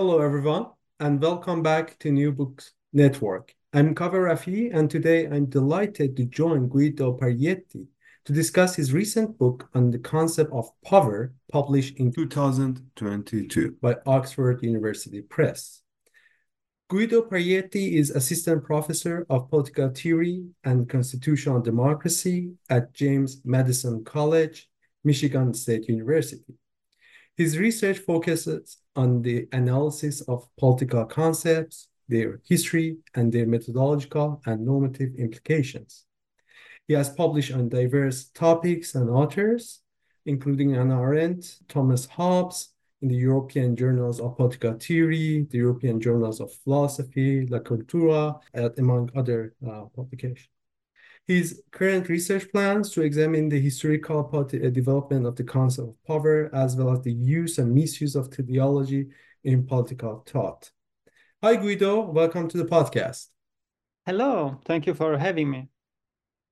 Hello, everyone, and welcome back to New Books Network. I'm Kaveh Rafie, and today I'm delighted to join Guido Parietti to discuss his recent book on the concept of power, published in 2022 by Oxford University Press. Guido Parietti is assistant professor of political theory and constitutional democracy at James Madison College, Michigan State University. His research focuses on the analysis of political concepts, their history, and their methodological and normative implications. He has published on diverse topics and authors, including Hannah Arendt, Thomas Hobbes, in the European Journals of Political Theory, the European Journals of Philosophy, La Cultura, among other uh, publications. His current research plans to examine the historical uh, development of the concept of power, as well as the use and misuse of teleology in political thought. Hi, Guido. Welcome to the podcast. Hello. Thank you for having me.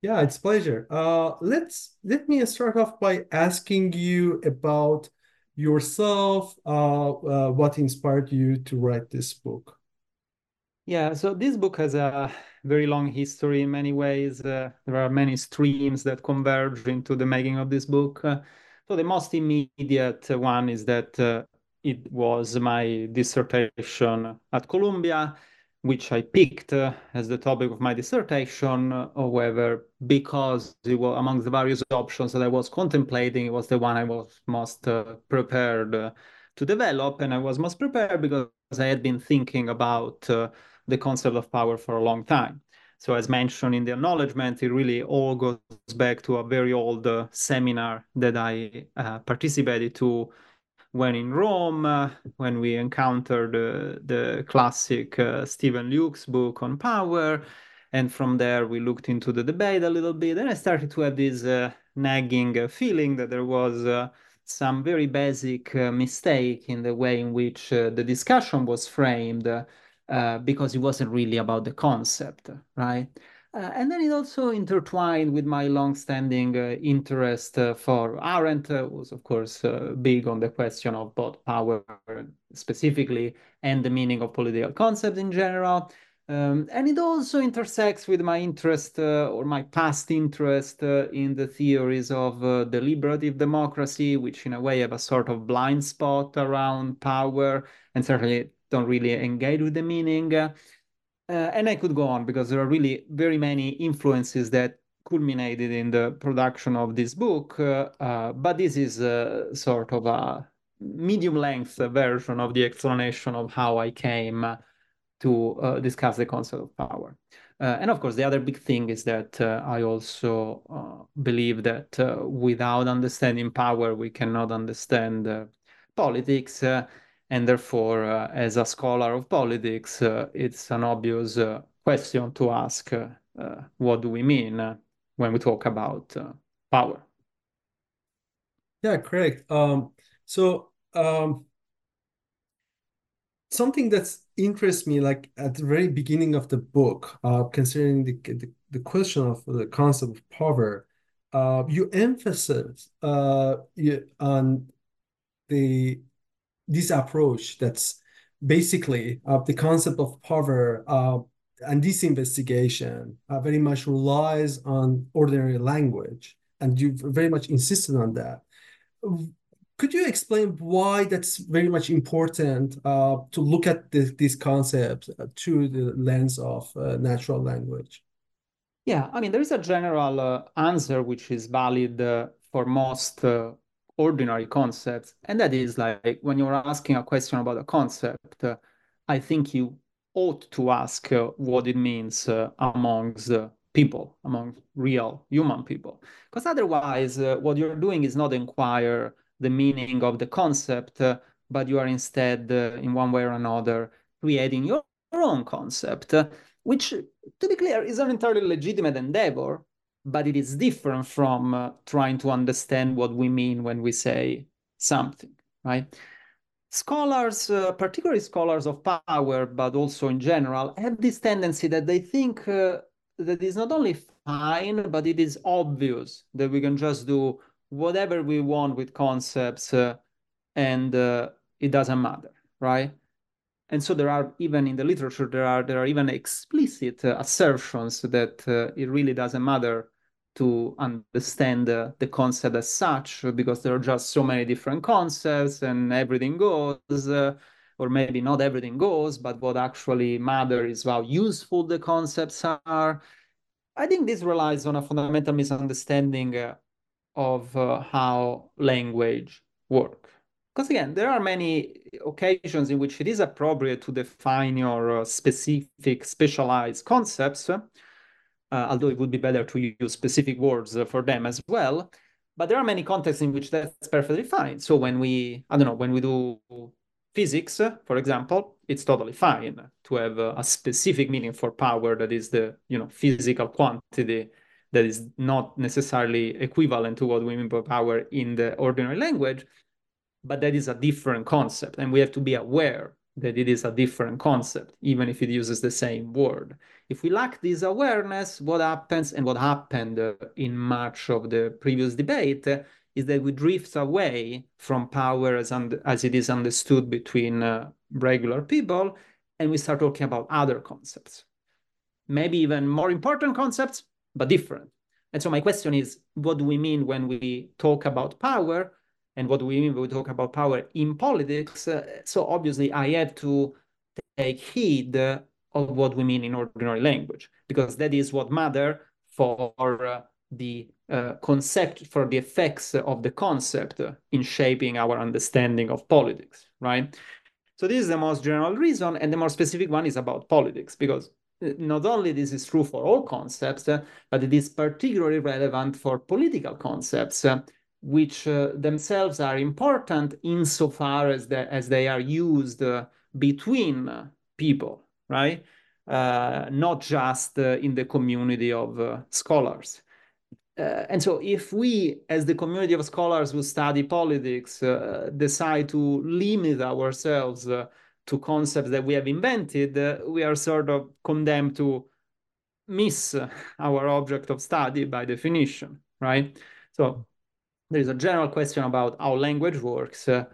Yeah, it's pleasure. Uh, let's let me start off by asking you about yourself. Uh, uh, what inspired you to write this book? Yeah, so this book has a very long history in many ways. Uh, there are many streams that converge into the making of this book. Uh, so the most immediate one is that uh, it was my dissertation at Columbia, which I picked uh, as the topic of my dissertation. However, because it was among the various options that I was contemplating, it was the one I was most uh, prepared uh, to develop, and I was most prepared because I had been thinking about the concept of power for a long time. So, as mentioned in the acknowledgement, it really all goes back to a very old uh, seminar that I uh, participated to when in Rome, uh, when we encountered the classic uh, Stephen Lukes' book on power. And from there, we looked into the debate a little bit. And I started to have this uh, nagging uh, feeling that there was some very basic mistake in the way in which the discussion was framed uh, because it wasn't really about the concept, right? Uh, and then it also intertwined with my long-standing uh, interest uh, for Arendt, uh, was of course uh, big on the question of both power specifically and the meaning of political concepts in general. Um, and it also intersects with my interest or my past interest in the theories of deliberative democracy, which in a way have a sort of blind spot around power and certainly don't really engage with the meaning. Uh, and I could go on because there are really very many influences that culminated in the production of this book. Uh, uh, but this is a sort of a medium length version of the explanation of how I came to uh, discuss the concept of power. Uh, and of course, the other big thing is that uh, I also believe that without understanding power, we cannot understand politics and therefore, uh, as a scholar of politics, uh, it's an obvious uh, question to ask uh, uh, what do we mean uh, when we talk about power? Yeah, correct. Um, so, um, something that's interests me, like at the very beginning of the book, considering the, the, the question of the concept of power, you emphasize you, on the this approach that's basically uh, the concept of power uh, and this investigation uh, very much relies on ordinary language and you very much insisted on that could you explain why that's very much important uh, to look at this, these concepts uh, through the lens of uh, natural language? Yeah, I mean, there is a general answer which is valid for most ordinary concepts, and that is like when you're asking a question about a concept, I think you ought to ask what it means amongst people, among real human people. Because otherwise, uh, what you're doing is not inquire the meaning of the concept, uh, but you are instead, uh, in one way or another, creating your, own concept, uh, which, to be clear, is an entirely legitimate endeavor, but it is different from uh, trying to understand what we mean when we say something, right? Scholars, uh, particularly scholars of power, but also in general, have this tendency that they think that is not only fine, but it is obvious that we can just do whatever we want with concepts uh, and uh, it doesn't matter, right? And so there are even in the literature there are there are even explicit uh, assertions that uh, it really doesn't matter to understand the concept as such because there are just so many different concepts and everything goes uh, or maybe not everything goes, but what actually matters is how useful the concepts are. I think this relies on a fundamental misunderstanding uh, of uh, how language work. Because again, there are many occasions in which it is appropriate to define your uh, specific, specialized concepts, uh, although it would be better to use specific words uh, for them as well. But there are many contexts in which that's perfectly fine. So when we, I don't know, when we do physics, for example, it's totally fine to have a, specific meaning for power that is the you know physical quantity that is not necessarily equivalent to what we mean by power in the ordinary language, but that is a different concept, and we have to be aware that it is a different concept, even if it uses the same word. If we lack this awareness, what happens and what happened in much of the previous debate is that we drift away from power as, as it is understood between uh, regular people, and we start talking about other concepts. Maybe even more important concepts, but different. And so my question is, what do we mean when we talk about power? And what do we mean when we talk about power in politics? Uh, so obviously I have to take heed of what we mean in ordinary language, because that is what matter for uh, the uh, concept for the effects of the concept in shaping our understanding of politics, right? So this is the most general reason, and the more specific one is about politics, because uh, not only this is true for all concepts, uh, but it is particularly relevant for political concepts, uh, which uh, themselves are important insofar as, as they are used uh, between people, right? not just in the community of scholars. Uh, and so if we, as the community of scholars who study politics, uh, decide to limit ourselves uh, to concepts that we have invented, uh, we are sort of condemned to miss our object of study by definition, right? So there is a general question about how language works, uh,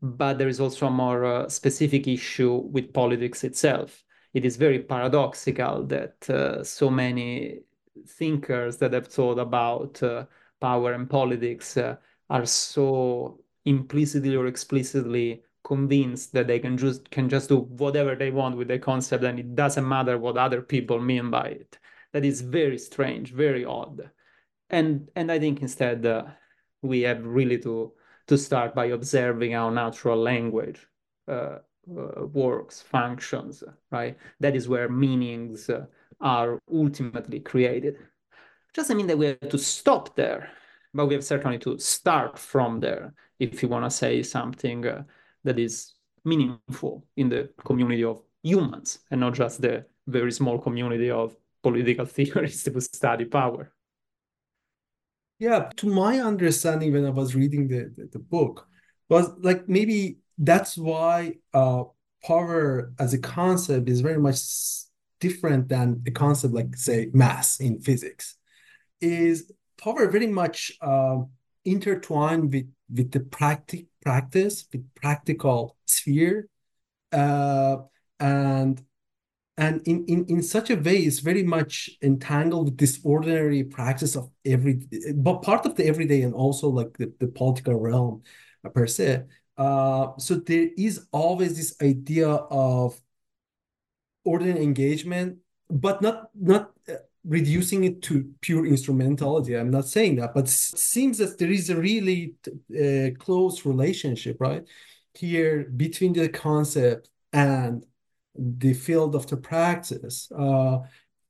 but there is also a more uh, specific issue with politics itself. It is very paradoxical that so many thinkers that have thought about uh, power and politics uh, are so implicitly or explicitly convinced that they can just can just do whatever they want with the concept and it doesn't matter what other people mean by it that is very strange very odd and and i think instead uh, we have really to to start by observing how natural language uh, uh, works functions right that is where meanings uh, are ultimately created. Doesn't mean that we have to stop there, but we have certainly to start from there if you want to say something uh, that is meaningful in the community of humans and not just the very small community of political theorists who study power. Yeah, to my understanding, when I was reading the, the, the book, was like maybe that's why uh, power as a concept is very much different than a concept like say mass in physics. Is power very much uh, intertwined with with the practic practice with practical sphere uh, and and in, in in such a way it's very much entangled with this ordinary practice of every but part of the everyday and also like the, the political realm per se. Uh, so there is always this idea of ordinary engagement, but not not uh, reducing it to pure instrumentality. I'm not saying that, but seems that there is a really uh, close relationship, right, here between the concept and the field of the practice. Uh,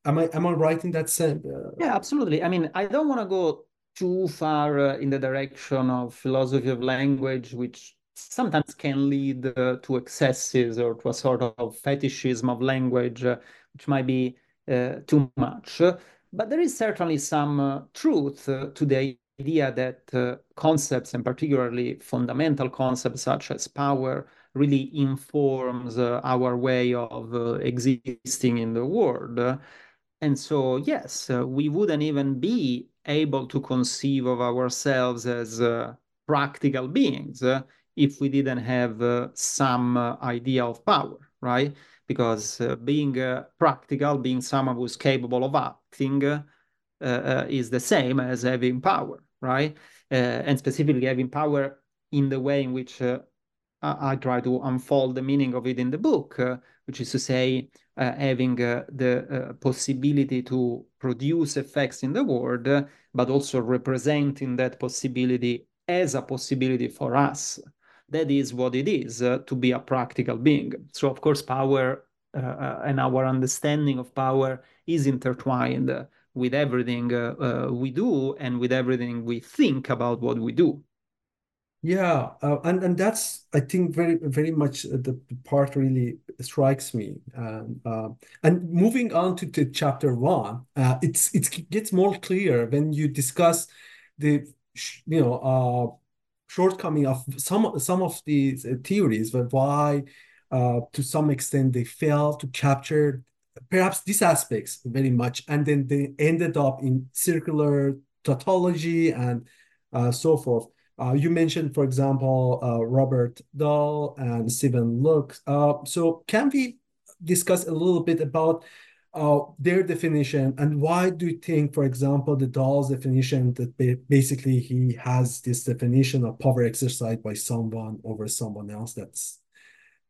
am I am I right in that sense? Uh, yeah, absolutely. I mean, I don't want to go too far uh, in the direction of philosophy of language, which sometimes can lead uh, to excesses or to a sort of fetishism of language, uh, which might be uh, too much. But there is certainly some uh, truth to the idea that concepts, and particularly fundamental concepts such as power, really informs our way of existing in the world. And so, yes, we wouldn't even be able to conceive of ourselves as practical beings if we didn't have uh, some uh, idea of power, right? Because uh, being uh, practical, being someone who's capable of acting, uh, uh, is the same as having power, right? and specifically having power in the way in which I, I, try to unfold the meaning of it in the book, which is to say, having the possibility to produce effects in the world, but also representing that possibility as a possibility for us that is what it is uh, to be a practical being. So, of course, power uh, uh and our understanding of power is intertwined with everything uh, uh, we do and with everything we think about what we do. Yeah, uh, and and that's I think very very much the part really strikes me. Um, uh, and moving on to, to chapter one, uh, it's it gets more clear when you discuss the you know shortcoming of some some of these uh, theories, but why, uh, to some extent, they failed to capture perhaps these aspects very much, and then they ended up in circular tautology and uh, so forth. Uh, you mentioned, for example, uh, Robert Dahl and Stephen Lukes. Uh, so can we discuss a little bit about uh, their definition and why do you think for example the Dahl's definition that basically he has this definition of power exercised by someone over someone else that's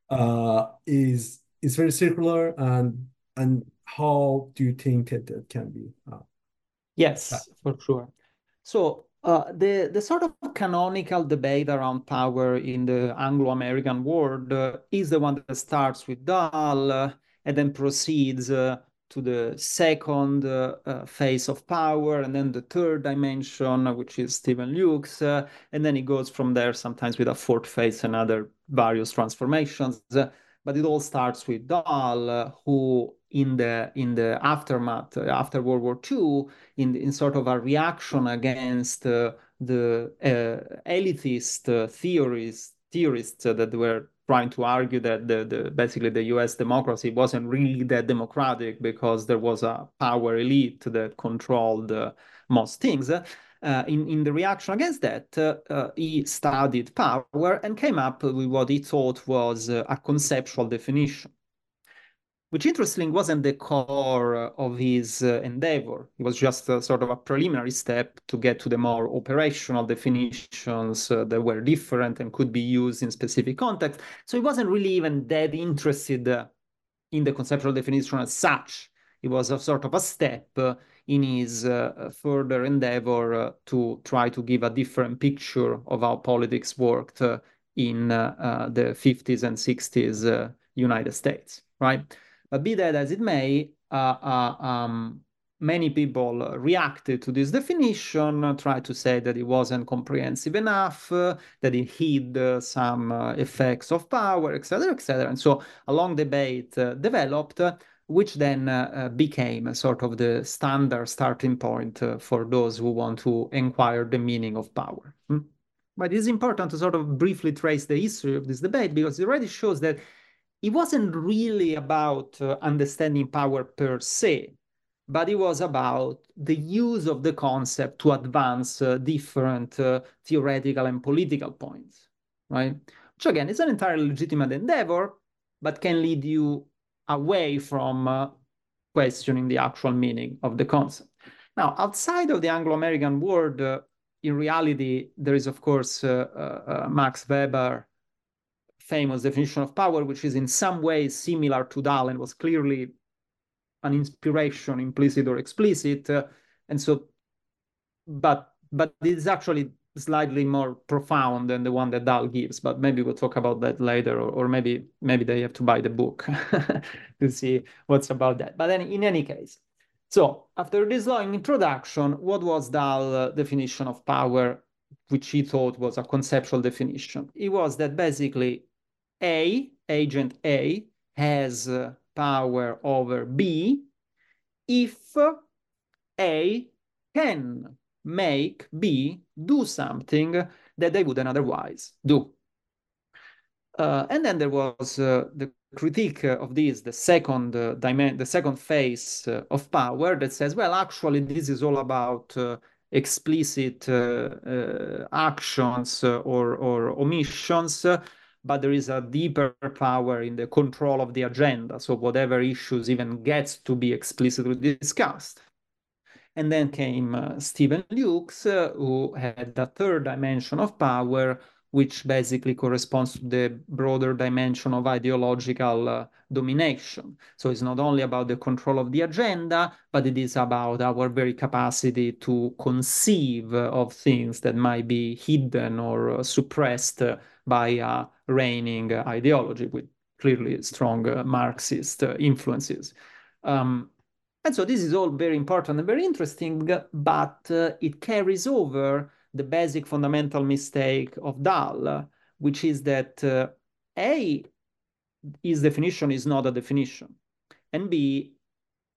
uh, is is very circular and and how do you think that that can be uh, yes for sure so uh, the the sort of canonical debate around power in the Anglo-American world uh, is the one that starts with Dahl uh, and then proceeds uh, to the second uh, uh, phase of power, and then the third dimension, which is Stephen Lukes', and then it goes from there sometimes with a fourth phase and other various transformations. but it all starts with Dahl, who in the in the aftermath uh, after World War II, in in sort of a reaction against uh, the elitist theories theorists that were trying to argue that the, the basically the U.S. democracy wasn't really that democratic because there was a power elite that controlled uh, most things. Uh, in, in the reaction against that, uh, uh he studied power and came up with what he thought was uh, a conceptual definition which interestingly wasn't the core of his uh, endeavor. It was just a, sort of a preliminary step to get to the more operational definitions uh, that were different and could be used in specific contexts. So he wasn't really even that interested uh, in the conceptual definition as such. It was a sort of a step uh, in his uh, further endeavor uh, to try to give a different picture of how politics worked in the 50s and 60s United States, right? But be that as it may, uh, uh, um, many people reacted to this definition, tried to say that it wasn't comprehensive enough, uh, that it hid uh, some uh, effects of power, etc., etc. And so a long debate uh, developed, which then became sort of the standard starting point for those who want to inquire the meaning of power. Hmm? But it is important to sort of briefly trace the history of this debate because it already shows that it wasn't really about uh, understanding power per se, but it was about the use of the concept to advance uh, different uh, theoretical and political points, right? Which again is an entirely legitimate endeavor, but can lead you away from uh, questioning the actual meaning of the concept. Now, outside of the Anglo-American world, uh, in reality, there is, of course, uh, Max Weber famous definition of power, which is in some ways similar to Dahl and was clearly an inspiration, implicit or explicit. Uh, and so, but but it's actually slightly more profound than the one that Dahl gives. But maybe we'll talk about that later, or, or maybe maybe they have to buy the book to see what's about that. But then, in any case, so after this long introduction, what was Dahl's uh, definition of power, which he thought was a conceptual definition? It was that basically A, agent A, has uh, power over B if A can make B do something that they wouldn't otherwise do. Uh, and then there was uh, the critique of this, the second uh, dimension, the second phase uh, of power that says, well, actually, this is all about uh, explicit actions or, or omissions, but there is a deeper power in the control of the agenda. So whatever issues even gets to be explicitly discussed. And then came uh, Stephen Lukes, uh, who had the third dimension of power, which basically corresponds to the broader dimension of ideological uh, domination. So it's not only about the control of the agenda, but it is about our very capacity to conceive of things that might be hidden or uh, suppressed by a reigning ideology with clearly strong uh, Marxist uh, influences. Um, and so this is all very important and very interesting, but uh, it carries over the basic fundamental mistake of Dahl, which is that A, his definition is not a definition, and B,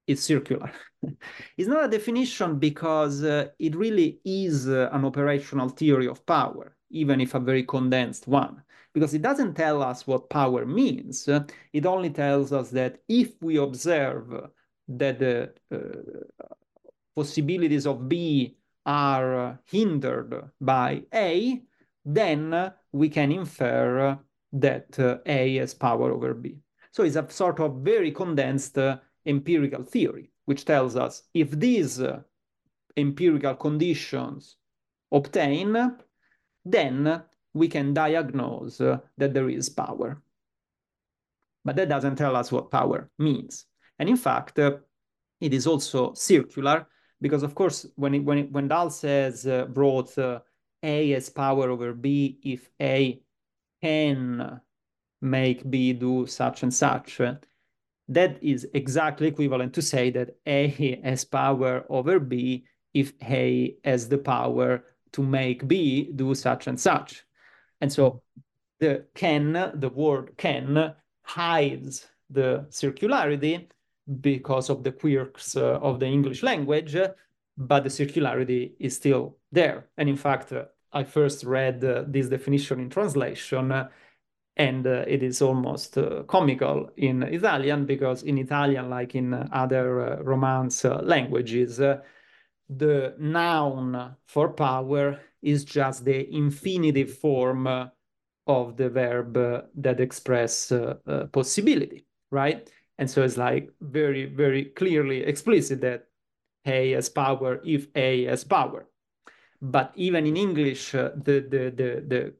it's circular. it's not a definition because uh, it really is uh, an operational theory of power, even if a very condensed one because it doesn't tell us what power means. It only tells us that if we observe that the uh, possibilities of B are hindered by A, then we can infer that uh, A has power over B. So it's a sort of very condensed uh, empirical theory, which tells us if these uh, empirical conditions obtain, then we can diagnose uh, that there is power. But that doesn't tell us what power means. And in fact, uh, it is also circular because, of course, when it, when it, when Dahl says uh, brought uh, A as power over B if A can make B do such and such, uh, that is exactly equivalent to say that A has power over B if A has the power to make B do such and such. And so the can, the word can, hides the circularity because of the quirks uh, of the English language, but the circularity is still there. And in fact, uh, I first read uh, this definition in translation, uh, and uh, it is almost uh, comical in Italian because in Italian, like in other Romance languages, the noun for power is just the infinitive form of the verb that express possibility, right? And so it's like very, very clearly explicit that A has power if A has power. But even in English, uh, the, the, the,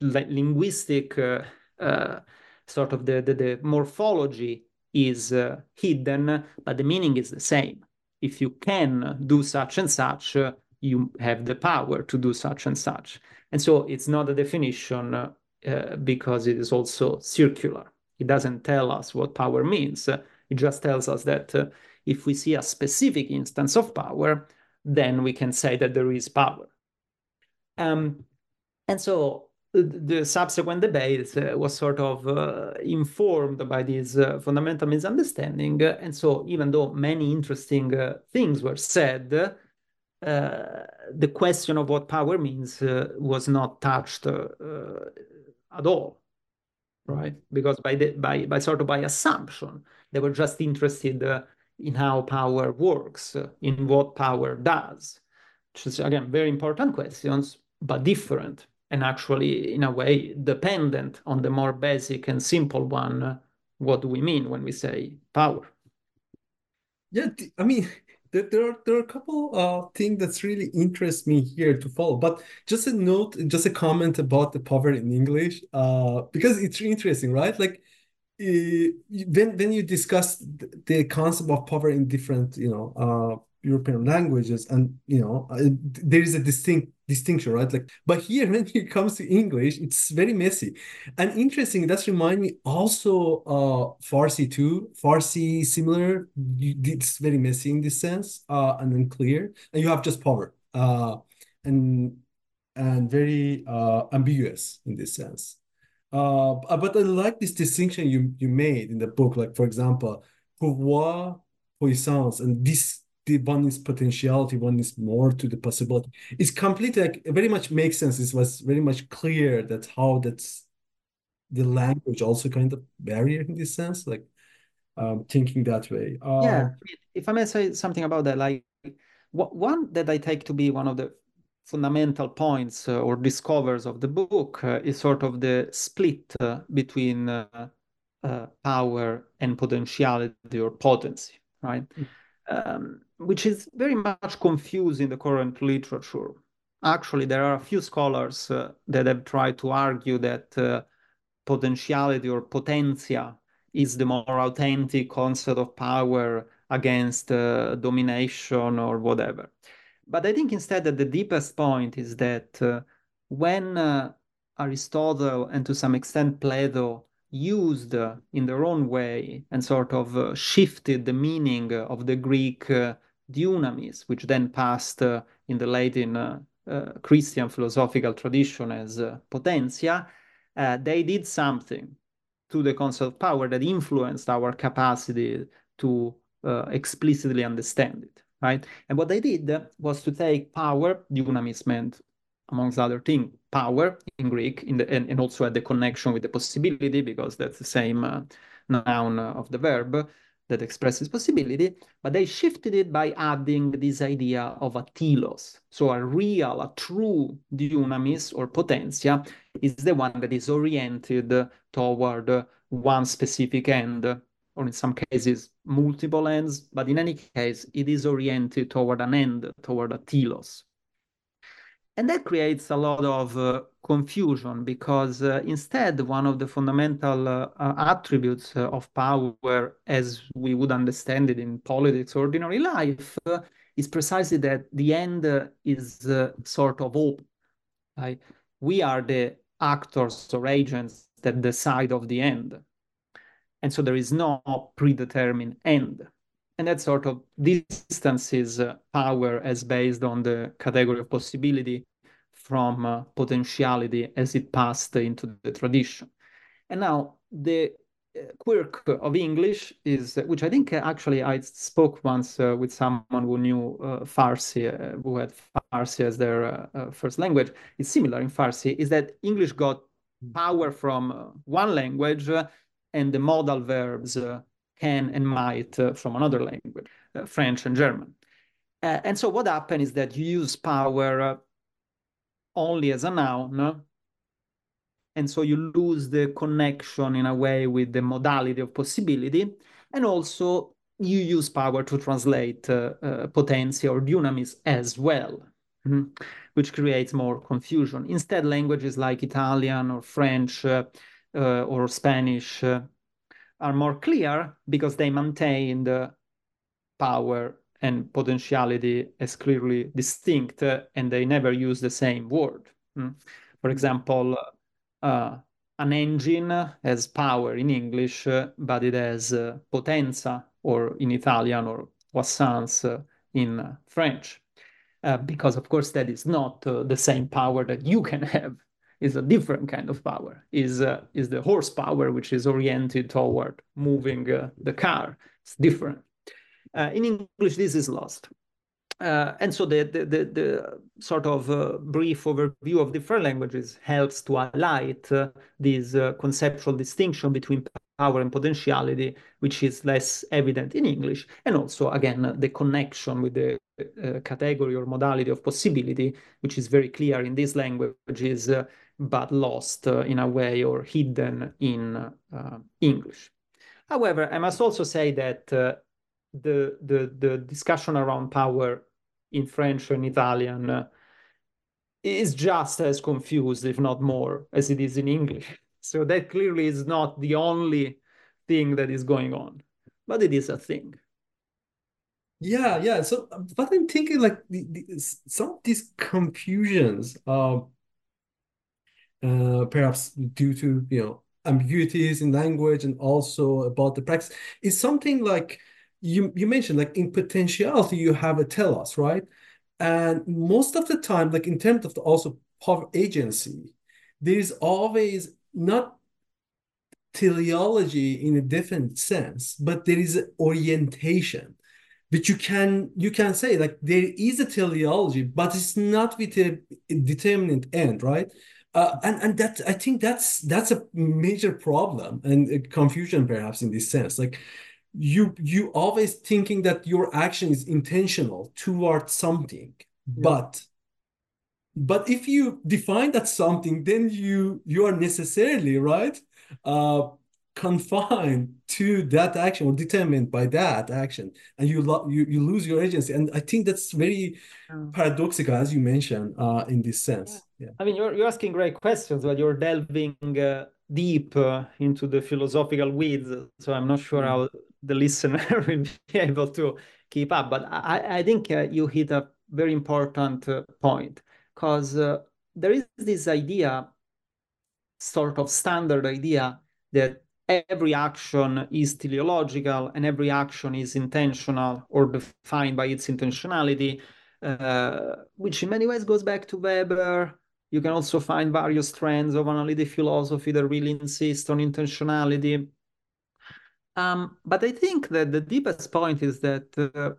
the linguistic uh, uh, sort of the, the, the morphology is uh, hidden, but the meaning is the same. If you can do such and such, uh, you have the power to do such and such. And so it's not a definition uh, because it is also circular. It doesn't tell us what power means. It just tells us that uh, if we see a specific instance of power, then we can say that there is power. Um, and so the subsequent debate uh, was sort of uh, informed by this uh, fundamental misunderstanding. And so, even though many interesting uh, things were said, the question of what power means uh, was not touched at all right? Because by the by by sort of by assumption, they were just interested uh, in how power works, uh, in what power does. Which is again very important questions, but different and actually in a way dependent on the more basic and simple one. Uh, what do we mean when we say power? Yeah, I mean, there, there are there are a couple of uh, things that's really interest me here to follow. But just a note, just a comment about the poverty in English, uh, because it's interesting, right? Like uh, when when you discuss the concept of poverty in different, you know, uh, European languages, and you know, uh, there is a distinct distinction, right? Like, but here when it comes to English, it's very messy and interesting. That's remind me also uh Farsi too. Farsi similar. It's very messy in this sense, uh, and unclear. And you have just power, uh, and and very uh ambiguous in this sense. Uh, but I like this distinction you you made in the book. Like for example, pouvoir, puissance, and this the one is potentiality, one is more to the possibility. It's completely like very much makes sense. It was very much clear that how that's the language also kind of barrier in this sense, like um, thinking that way. Yeah, if I may say something about that, like one that I take to be one of the fundamental points uh, or discovers of the book uh, is sort of the split uh, between uh, uh, power and potentiality or potency, right? Mm um, which is very much confused in the current literature. Actually, there are a few scholars uh, that have tried to argue that uh, potentiality or potentia is the more authentic concept of power against uh, domination or whatever. But I think instead that the deepest point is that uh, when uh, Aristotle and to some extent Plato used in their own way and sort of uh, shifted the meaning of the Greek uh, dunamis, which then passed uh, in the Latin Christian philosophical tradition as potentia, they did something to the concept of power that influenced our capacity to uh, explicitly understand it, right? And what they did was to take power, dunamis meant, amongst other things, power in Greek, in the, and, and also had the connection with the possibility, because that's the same uh, noun of the verb that expresses possibility, but they shifted it by adding this idea of a telos. So a real, a true dunamis or potentia is the one that is oriented toward one specific end, or in some cases, multiple ends, but in any case, it is oriented toward an end, toward a telos. And that creates a lot of uh, confusion because uh, instead, one of the fundamental uh, uh attributes uh, of power, as we would understand it in politics, ordinary life, uh, is precisely that the end is sort of open. Right? We are the actors or agents that decide of the end. And so there is no predetermined end and that sort of distances uh, power as based on the category of possibility from uh, potentiality as it passed into the tradition. And now the uh, quirk of English is, which I think uh, actually I spoke once uh, with someone who knew uh, Farsi, uh, who had Farsi as their first language. It's similar in Farsi, is that English got power from one language and the modal verbs can and might from another language, French and German. And so what happened is that you use power only as a noun, and so you lose the connection in a way with the modality of possibility, and also you use power to translate uh, uh, potentia or dunamis as well, mm -hmm, which creates more confusion. Instead, languages like Italian or French or Spanish are more clear because they maintain the power and potentiality as clearly distinct uh, and they never use the same word. Mm? For example, uh, an engine has power in English, uh, but it has uh, potenza or in Italian or puissance uh, in French. Uh, because of course that is not the same power that you can have is a different kind of power is uh, is the horsepower which is oriented toward moving uh, the car it's different uh, in english this is lost uh, and so the, the, the, the sort of uh, brief overview of different languages helps to highlight uh, this conceptual distinction between power and potentiality, which is less evident in English, and also, again, the connection with the category or modality of possibility, which is very clear in these languages, but lost uh, in a way or hidden in uh, English. However, I must also say that uh, the the the discussion around power in French and Italian uh, is just as confused, if not more, as it is in English. So that clearly is not the only thing that is going on, but it is a thing. Yeah, yeah. So, but I'm thinking like the, the, some of these confusions, uh, uh, perhaps due to you know ambiguities in language and also about the practice, is something like you you mentioned like in potentiality you have a telos, right? And most of the time, like in terms of the also power agency, there is always not teleology in a different sense, but there is orientation. But you can you can say like there is a teleology but it's not with a determinate end right? Uh, and and that i think that's that's a major problem and confusion perhaps in this sense. Like you you always thinking that your action is intentional towards something yeah. but but if you define that something then you you are necessarily right uh confined to that action or determined by that action and you lo- you, you lose your agency and i think that's very paradoxical as you mentioned uh, in this sense yeah. i mean you're, you're asking great questions but you're delving uh, deep uh, into the philosophical weeds so i'm not sure mm. how the listener will be able to keep up but i, I think uh, you hit a very important uh, point because uh, there is this idea sort of standard idea that every action is teleological and every action is intentional or defined by its intentionality, uh, which in many ways goes back to Weber. You can also find various trends of analytic philosophy that really insist on intentionality. Um, but I think that the deepest point is that, uh,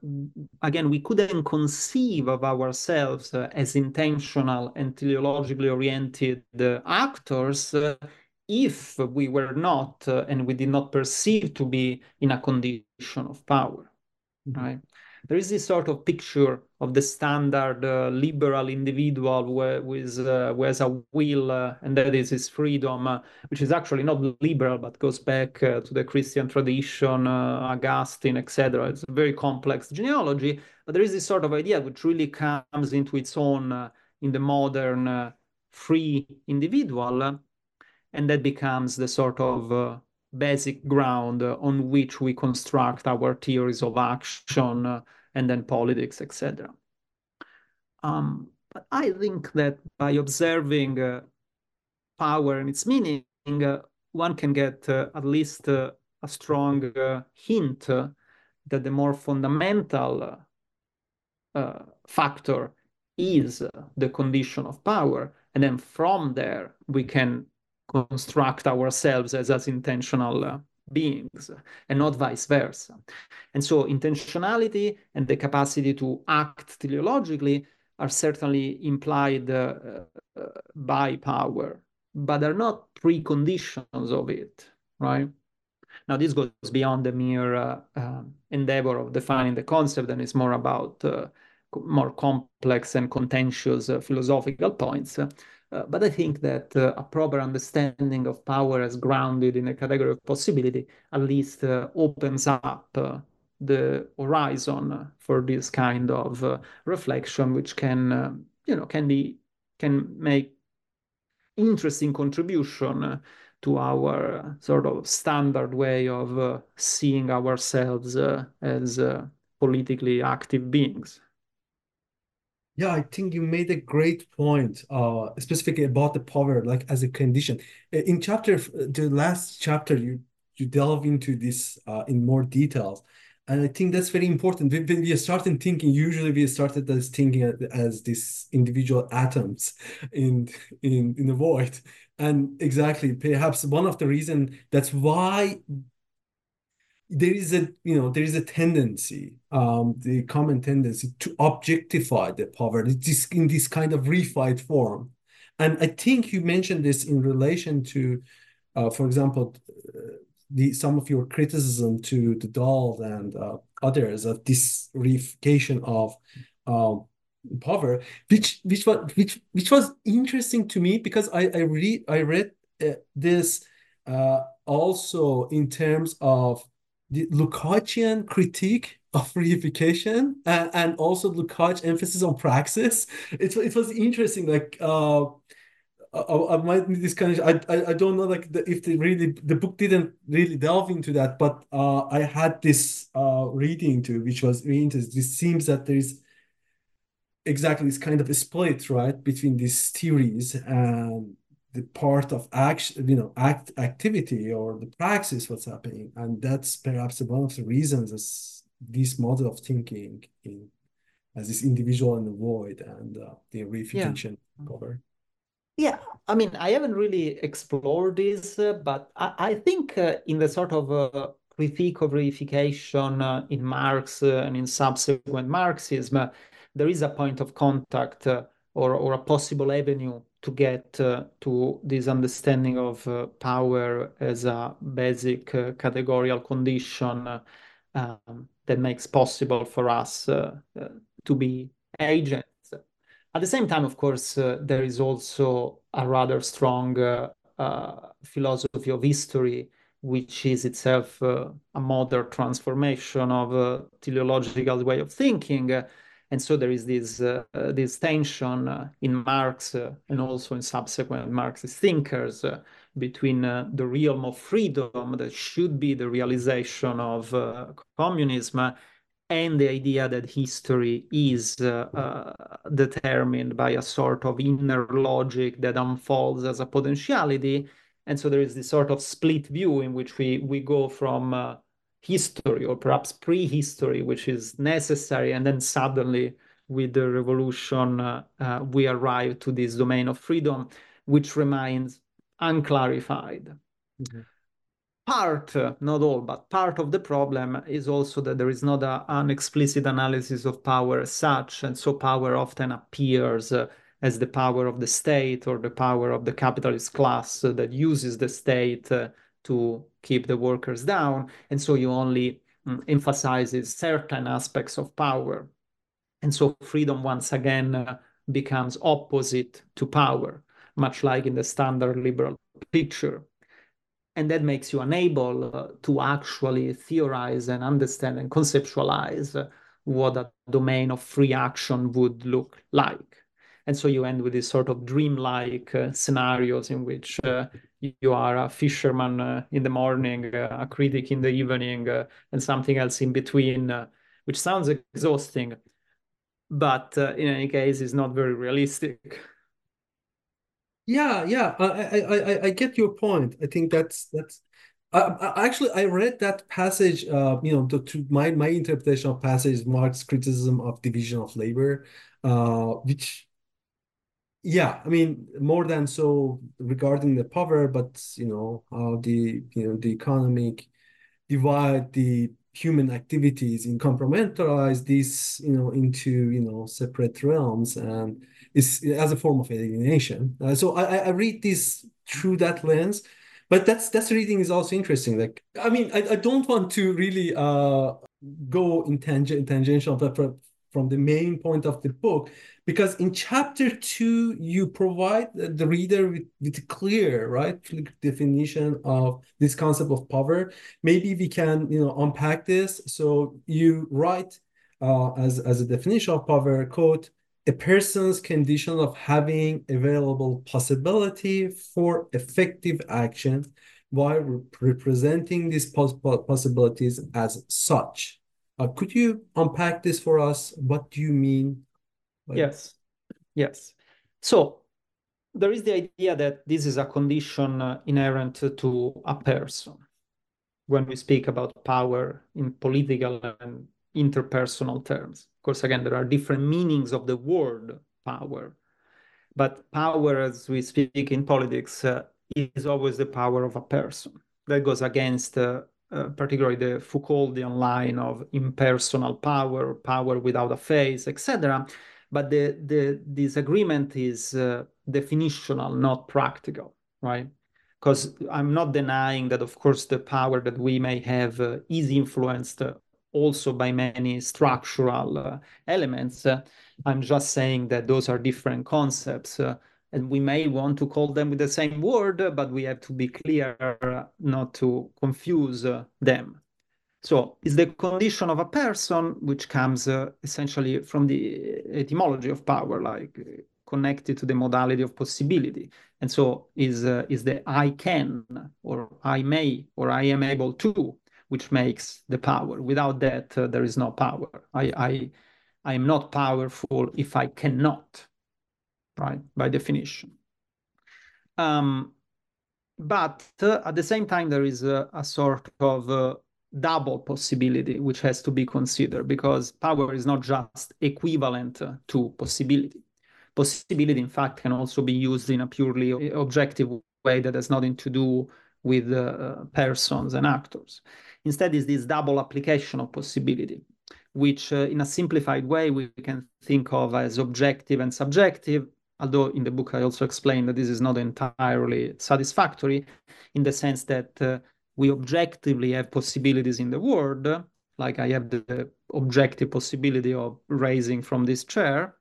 again, we couldn't conceive of ourselves uh, as intentional and teleologically oriented uh, actors uh, if we were not uh, and we did not perceive to be in a condition of power mm-hmm. right there is this sort of picture of the standard uh, liberal individual who, who, is, uh, who has a will uh, and that is his freedom uh, which is actually not liberal but goes back uh, to the christian tradition augustine etc it's a very complex genealogy but there is this sort of idea which really comes into its own in the modern free individual and that becomes the sort of uh, basic ground uh, on which we construct our theories of action uh, and then politics, etc. Um, but I think that by observing uh, power and its meaning, uh, one can get uh, at least a strong hint that the more fundamental factor is the condition of power. And then from there, we can construct ourselves as as intentional uh, beings and not vice versa. And so intentionality and the capacity to act teleologically are certainly implied uh, uh, by power, but are not preconditions of it, right? Now, this goes beyond the mere uh, uh, endeavor of defining the concept and is more about uh, more complex and contentious philosophical points. Uh, but I think that uh, a proper understanding of power as grounded in a category of possibility at least uh, opens up uh, the horizon for this kind of uh, reflection, which can, you know, can be can make interesting contribution to our sort of standard way of seeing ourselves as politically active beings. Yeah, I think you made a great point, uh, specifically about the power, like as a condition. In chapter, the last chapter, you you delve into this uh, in more details, and I think that's very important. When we started thinking, usually we started as thinking as these individual atoms in in in the void, and exactly, perhaps one of the reason that's why there is a you know there is a tendency um the common tendency to objectify the poverty this in this kind of reified form. And i think you mentioned this in relation to uh, for example the some of your criticism to the Dahl and uh, others of this reification of uh, power which which was which which was interesting to me because i i read i read uh, this uh, also in terms of the Lukácsian critique of reification and, and also Lukács emphasis on praxis. It, it was interesting. Like uh, I, I might need this kind of. I, I I don't know like the, if the really the book didn't really delve into that, but uh, I had this uh, reading too, which was really interesting. It seems that there is exactly this kind of split right between these theories and the part of action, you know, act activity or the praxis, what's happening, and that's perhaps one of the reasons as this model of thinking in as this individual and the void and uh, the reification yeah. cover. Yeah, I mean, I haven't really explored this, uh, but I, I think uh, in the sort of uh, critique of reification uh, in Marx uh, and in subsequent Marxism, uh, there is a point of contact or, or a possible avenue to get to this understanding of power as a basic categorical condition um, that makes possible for us to be agents at the same time, of course, uh, there is also a rather strong uh, uh, philosophy of history, which is itself uh, a modern transformation of a teleological way of thinking. And so there is this, uh, this tension uh, in Marx and also in subsequent Marxist thinkers between the realm of freedom that should be the realization of communism and the idea that history is uh, uh, determined by a sort of inner logic that unfolds as a potentiality. And so there is this sort of split view in which we, we go from uh, history or perhaps prehistory, which is necessary, and then suddenly with the revolution, uh, uh, we arrive to this domain of freedom, which remains unclarified. Mm -hmm part, not all, but part of the problem is also that there is not a, an explicit analysis of power as such. And so power often appears uh, as the power of the state or the power of the capitalist class uh, that uses the state uh, to keep the workers down. And so you only um, emphasizes certain aspects of power. And so freedom once again uh, becomes opposite to power, much like in the standard liberal picture and that makes you unable uh, to actually theorize and understand and conceptualize uh, what a domain of free action would look like. And so you end with these sort of dreamlike uh, scenarios in which uh, you are a fisherman uh, in the morning, uh, a critic in the evening, and something else in between, which sounds exhausting, but in any case is not very realistic. Yeah, yeah, I, I, I, I get your point. I think that's that's. Uh, actually, I read that passage. Uh, you know, to, to my my interpretation of passage, Marx criticism of division of labor, uh, which, yeah, I mean, more than so regarding the power, but you know, how the you know the economic divide the human activities and compartmentalize this, you know, into you know separate realms and is as a form of alienation. Uh, so I, I read this through that lens, but that's that's reading is also interesting. Like I mean, I, I don't want to really uh go in tangent tangential from the main point of the book because in chapter two you provide the reader with, with a clear right definition of this concept of power maybe we can you know unpack this so you write uh, as, as a definition of power quote a person's condition of having available possibility for effective action while re representing these pos possibilities as such. Uh, could you unpack this for us? What do you mean? By yes, yes. So there is the idea that this is a condition uh, inherent to a person. When we speak about power in political and interpersonal terms. Of course, again, there are different meanings of the word power, but power, as we speak in politics, uh, is always the power of a person. That goes against uh, uh, particularly the Foucauldian line of impersonal power, power without a face, etc. But the, the disagreement is uh, definitional, not practical, right? Because I'm not denying that, of course, the power that we may have uh, is influenced uh, also by many structural uh, elements. I'm just saying that those are different concepts. And we may want to call them with the same word, but we have to be clear not to confuse them. So it's the condition of a person which comes uh, essentially from the etymology of power, like uh, connected to the modality of possibility. And so is, uh, is the I can or I may or I am able to, which makes the power. Without that, uh, there is no power. I, I, I am not powerful if I cannot, right, by definition. Um, but uh, at the same time, there is a, a sort of double possibility which has to be considered because power is not just equivalent to possibility. Possibility, in fact, can also be used in a purely objective way that has nothing to do with uh, persons and actors. Instead, is this double application of possibility, which uh, in a simplified way we can think of as objective and subjective, although in the book I also explain that this is not entirely satisfactory in the sense that uh, we objectively have possibilities in the world, like I have the objective possibility of raising from this chair,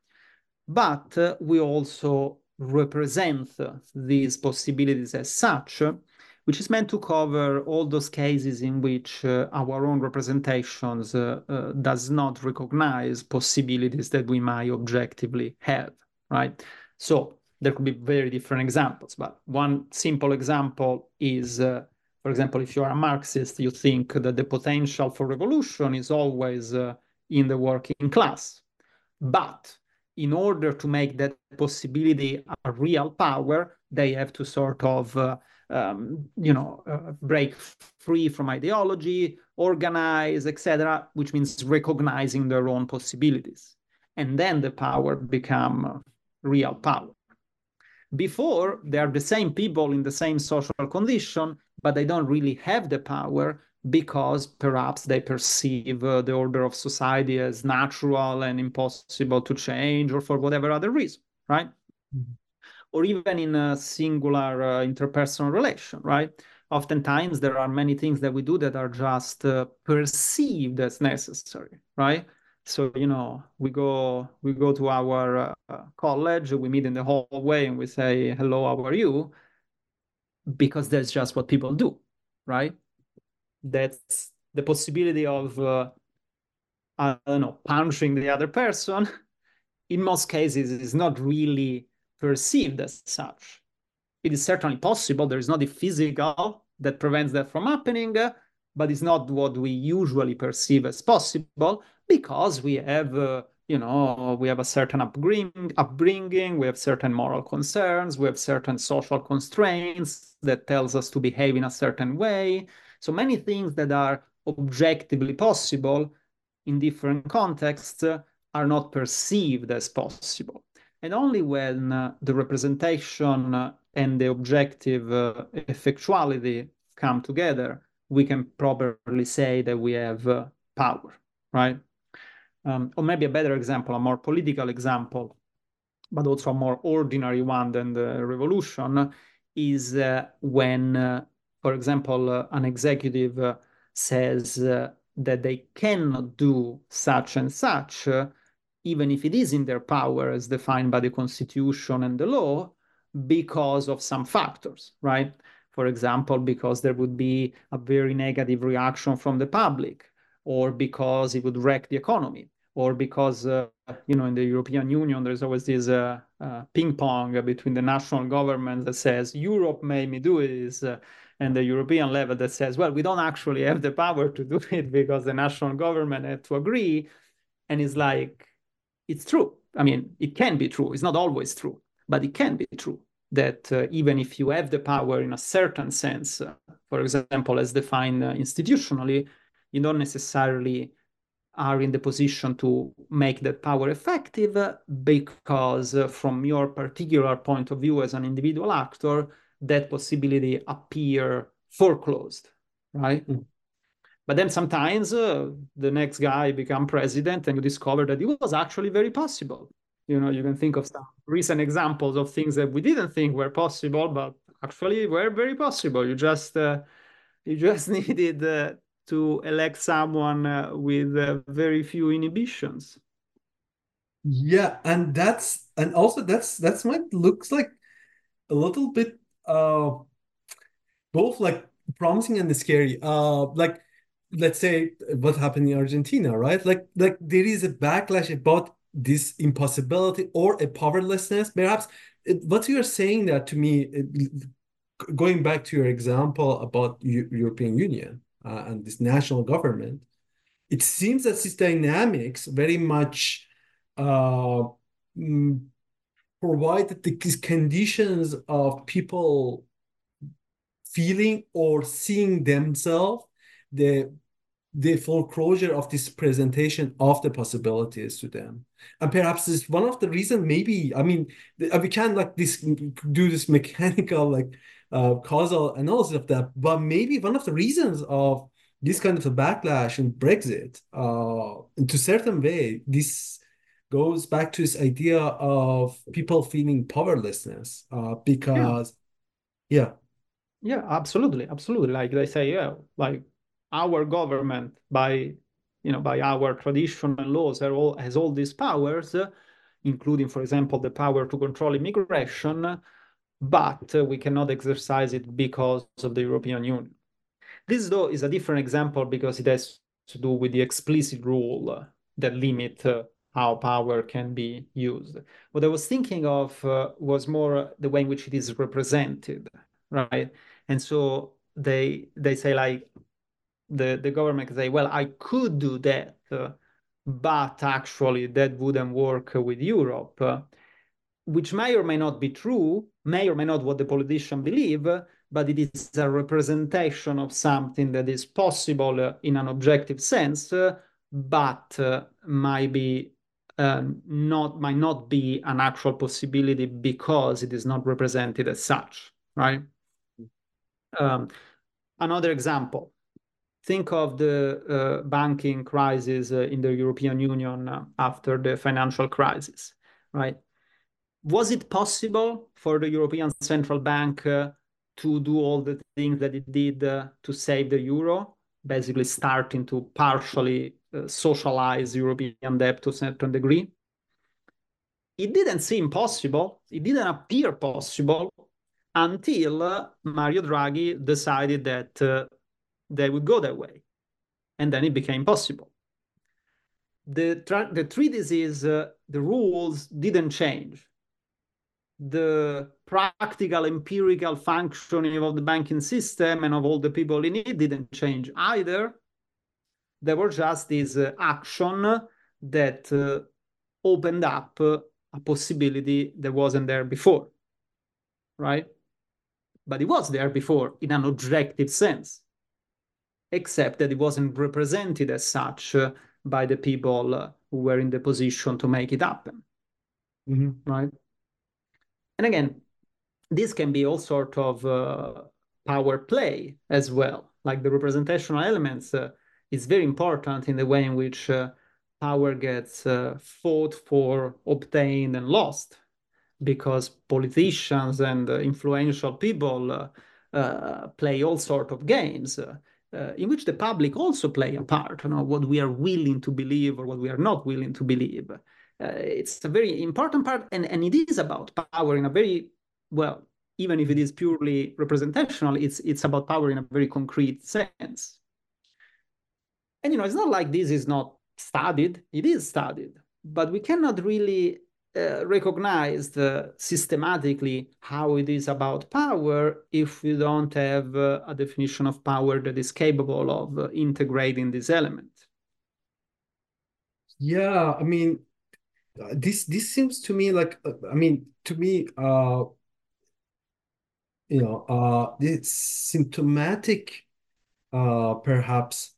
but uh, we also represent these possibilities as such, which is meant to cover all those cases in which uh, our own representations uh, uh, does not recognize possibilities that we might objectively have, right? So there could be very different examples, but one simple example is uh, for example, if you are a Marxist, you think that the potential for revolution is always uh, in the working class. But in order to make that possibility a real power, they have to sort of, uh, um, you know, uh, break free from ideology, organize, etc., which means recognizing their own possibilities. And then the power become real power. Before, they are the same people in the same social condition, but they don't really have the power because perhaps they perceive uh, the order of society as natural and impossible to change or for whatever other reason, right? Mm-hmm. Or even in a singular uh, interpersonal relation, right? Oftentimes there are many things that we do that are just uh, perceived as necessary, right? So you know, we go we go to our uh, college, we meet in the hallway, and we say, "Hello, how are you?" because that's just what people do, right? That's the possibility of, uh, I don't know, punching the other person. In most cases, is not really perceived as such. It is certainly possible. There is not nothing physical that prevents that from happening, but it's not what we usually perceive as possible because we have. Uh, you know we have a certain upbringing upbringing we have certain moral concerns we have certain social constraints that tells us to behave in a certain way so many things that are objectively possible in different contexts are not perceived as possible and only when uh, the representation uh, and the objective uh, effectuality come together we can properly say that we have uh, power right um, or maybe a better example, a more political example, but also a more ordinary one than the revolution, is uh, when, uh, for example, uh, an executive uh, says uh, that they cannot do such and such, even if it is in their power as defined by the constitution and the law, because of some factors, right? For example, because there would be a very negative reaction from the public, or because it would wreck the economy, or because uh, you know in the European Union there's always this uh, uh, ping pong between the national government that says Europe made me do this, uh, and the European level that says well we don't actually have the power to do it because the national government had to agree, and it's like it's true. I mean it can be true. It's not always true, but it can be true that uh, even if you have the power in a certain sense, uh, for example as defined institutionally, you don't necessarily are in the position to make that power effective because uh, from your particular point of view as an individual actor that possibility appear foreclosed right mm. but then sometimes uh, the next guy become president and you discover that it was actually very possible you know you can think of some recent examples of things that we didn't think were possible but actually were very possible you just uh, you just needed uh, to elect someone uh, with uh, very few inhibitions. Yeah, and that's and also that's that's what looks like a little bit uh both like promising and scary. Uh like let's say what happened in Argentina, right? Like like there is a backlash about this impossibility or a powerlessness. Perhaps what you're saying that to me, going back to your example about European Union uh, and this national government, it seems that these dynamics very much uh, mm, provide these conditions of people feeling or seeing themselves the the foreclosure of this presentation of the possibilities to them and perhaps this one of the reasons maybe i mean uh, we can't like this do this mechanical like uh, causal analysis of that but maybe one of the reasons of this kind of a backlash in brexit uh to certain way this goes back to this idea of people feeling powerlessness uh because yeah yeah, yeah absolutely absolutely. Like they say yeah like our government by you know by our tradition and laws all, has all these powers including for example the power to control immigration but we cannot exercise it because of the european union this though is a different example because it has to do with the explicit rule that limit uh, how power can be used. What I was thinking of uh, was more the way in which it is represented, right? And so they they say like the, the government can say, well, I could do that, uh, but actually that wouldn't work with Europe, uh, which may or may not be true, may or may not what the politician believe, but it is a representation of something that is possible uh, in an objective sense, uh, but uh, might be um, not might not be an actual possibility because it is not represented as such, right? Um, another example think of the uh, banking crisis uh, in the European Union uh, after the financial crisis, right? Was it possible for the European Central Bank uh, to do all the things that it did uh, to save the euro, basically starting to partially uh, socialize European debt to a certain degree? It didn't seem possible. It didn't appear possible until Mario Draghi decided that they would go that way. And then it became possible. The, the treatise, uh, the rules didn't change. The practical, empirical functioning of the banking system and of all the people in it didn't change either. There was just this uh, action that uh, opened up uh, a possibility that wasn't there before, right? But it was there before in an objective sense except that it wasn't represented as such uh, by the people uh, who were in the position to make it happen. Mm-hmm. Right. And again, this can be all sort of uh, power play as well. Like the representational elements uh, is very important in the way in which uh, power gets uh, fought for, obtained, and lost, because politicians and influential people play all sort of games uh, in which the public also play a part, you know, what we are willing to believe or what we are not willing to believe. Uh, it's a very important part, and, and it is about power in a very, well, even if it is purely representational, it's, it's about power in a very concrete sense. And, you know, it's not like this is not studied, it is studied, but we cannot really uh, recognized uh, systematically how it is about power if we don't have uh, a definition of power that is capable of uh, integrating this element. Yeah, I mean, uh, this this seems to me like I mean to me, uh, you know, uh, it's symptomatic, uh, perhaps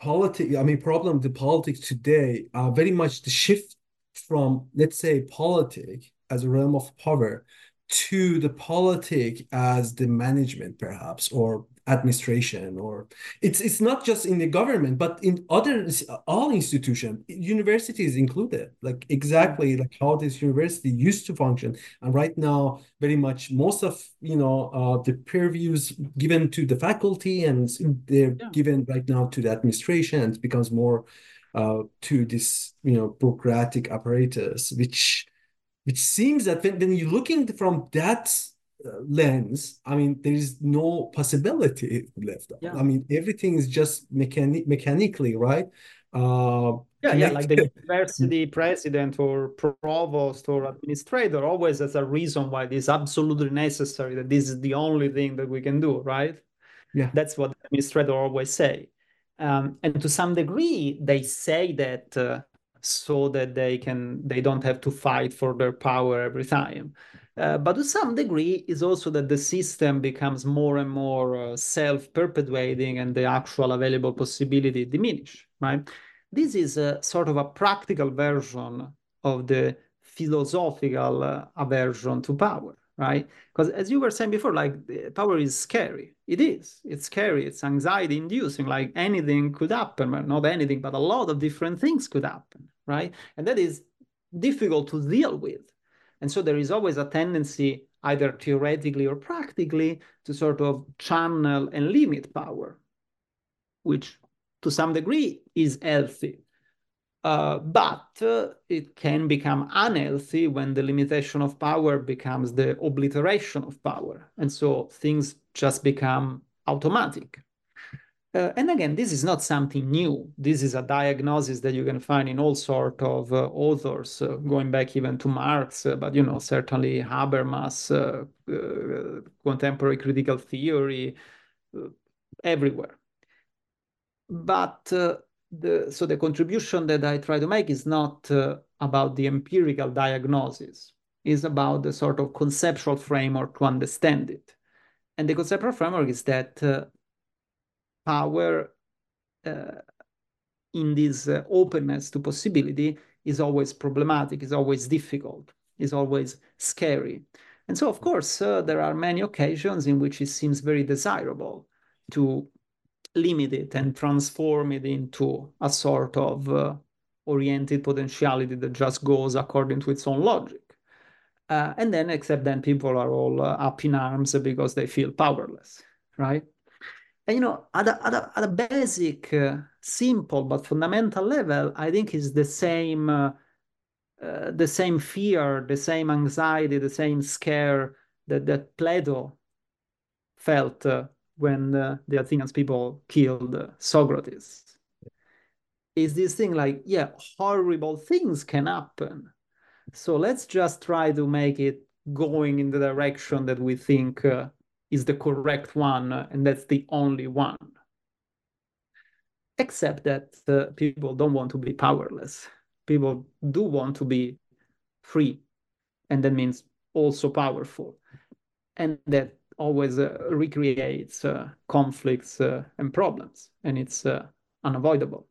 politics. I mean, problem the politics today are very much the shift from, let's say, politic as a realm of power to the politic as the management, perhaps, or administration or it's it's not just in the government but in other all institutions universities included. Like exactly like how this university used to function. And right now very much most of you know uh, the purviews given to the faculty and they're yeah. given right now to the administration and it becomes more uh, to this you know bureaucratic apparatus, which which seems that when, when you're looking from that lens, I mean, there is no possibility left. Yeah. I mean, everything is just mechani mechanically, right? Uh, yeah, yeah, like the university president or provost or administrator always has a reason why it is absolutely necessary that this is the only thing that we can do, right? Yeah. That's what the administrator always say. Um, and to some degree, they say that uh, so that they can they don't have to fight for their power every time. Uh, but to some degree, is also that the system becomes more and more uh, self-perpetuating and the actual available possibility diminish, right? This is a sort of a practical version of the philosophical uh, aversion to power, right? Because as you were saying before, like power is scary. It is. It's scary. It's anxiety inducing. Like anything could happen. Not anything, but a lot of different things could happen, right? And that is difficult to deal with. And so there is always a tendency, either theoretically or practically, to sort of channel and limit power, which to some degree is healthy. Uh, but uh, it can become unhealthy when the limitation of power becomes the obliteration of power. And so things just become automatic. Uh, and again, this is not something new. This is a diagnosis that you can find in all sort of uh, authors, uh, going back even to Marx, uh, but you know certainly Habermas, contemporary critical theory, everywhere. But the so the contribution that I try to make is not uh, about the empirical diagnosis, is about the sort of conceptual framework to understand it. And the conceptual framework is that uh, power uh, in this uh, openness to possibility is always problematic, is always difficult, is always scary. And so, of course, uh, there are many occasions in which it seems very desirable to limit it and transform it into a sort of uh, oriented potentiality that just goes according to its own logic. Uh, and then, except then people are all uh, up in arms because they feel powerless, right? And you know, at a, at a, at a basic, uh, simple but fundamental level, I think is the same, uh, uh, the same fear, the same anxiety, the same scare that that Plato felt when uh, the Athenians people killed uh, Socrates. Is this thing like, yeah, horrible things can happen. So let's just try to make it going in the direction that we think uh, is the correct one, and that's the only one. Except that uh, people don't want to be powerless. People do want to be free, and that means also powerful. And that always uh, recreates uh, conflicts uh, and problems, and it's unavoidable.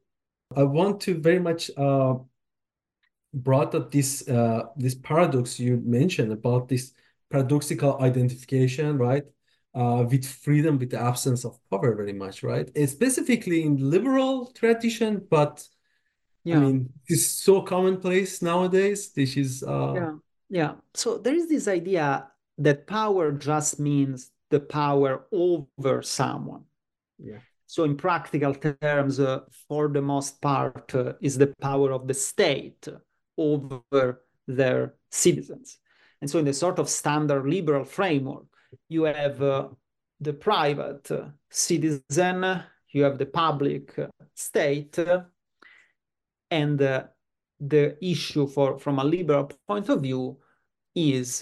I want to very much brought up this this paradox you mentioned about this paradoxical identification, right? Uh, with freedom, with the absence of power, very much, right? And specifically in liberal tradition, but yeah. I mean, it's so commonplace nowadays. This is uh... yeah, yeah. So there is this idea that power just means the power over someone. Yeah. So, in practical terms, uh, for the most part, uh, is the power of the state over their citizens. And so, in the sort of standard liberal framework, you have uh, the private uh, citizen, you have the public uh, state, and uh, the issue for from a liberal point of view is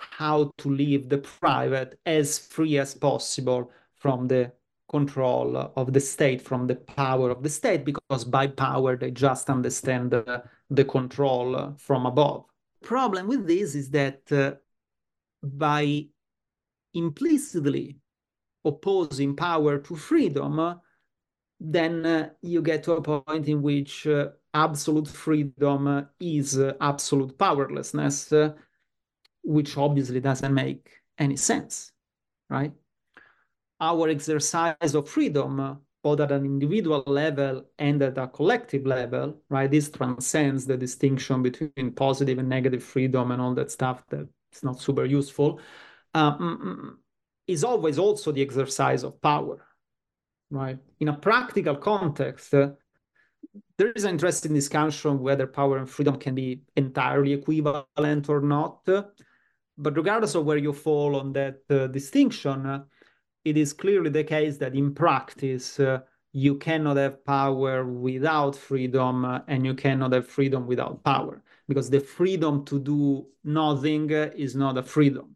how to leave the private as free as possible from the control of the state, from the power of the state, because by power they just understand the, the control from above. Problem with this is that uh, by implicitly opposing power to freedom, then uh, you get to a point in which uh, absolute freedom is absolute powerlessness, which obviously doesn't make any sense, right? Our exercise of freedom, uh, both at an individual level and at a collective level, right? This transcends the distinction between positive and negative freedom and all that stuff that's not super useful. Um, is always also the exercise of power, right? In a practical context, uh, there is an interesting discussion whether power and freedom can be entirely equivalent or not. Uh, but regardless of where you fall on that uh, distinction, uh, it is clearly the case that in practice, uh, you cannot have power without freedom, uh, and you cannot have freedom without power, because the freedom to do nothing uh, is not a freedom.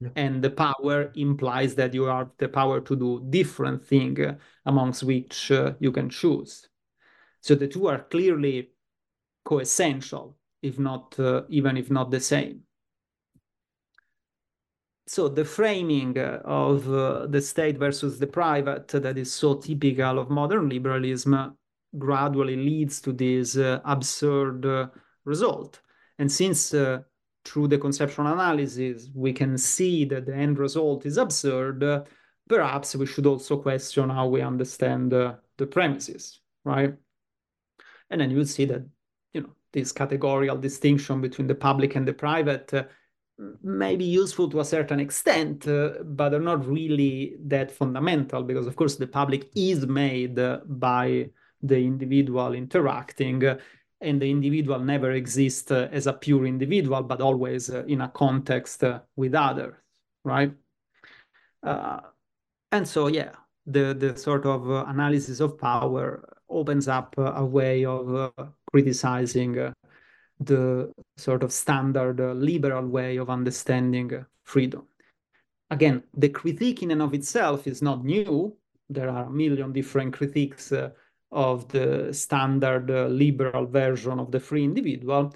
Yeah. And the power implies that you have the power to do different things uh, amongst which you can choose. So the two are clearly co-essential, if not even if not the same so the framing uh, of uh, the state versus the private that is so typical of modern liberalism gradually leads to this uh, absurd uh, result. And since uh, through the conceptual analysis we can see that the end result is absurd, uh, perhaps we should also question how we understand the premises, right? And then you will see that you know this categorical distinction between the public and the private may be useful to a certain extent, uh, but are not really that fundamental because, of course, the public is made uh, by the individual interacting, uh, and the individual never exists uh, as a pure individual, but always uh, in a context uh, with others, right? and so, yeah, the, the sort of analysis of power opens up a way of criticizing the sort of standard uh, liberal way of understanding uh, freedom. Again, the critique in and of itself is not new. There are a million different critiques uh, of the standard uh, liberal version of the free individual,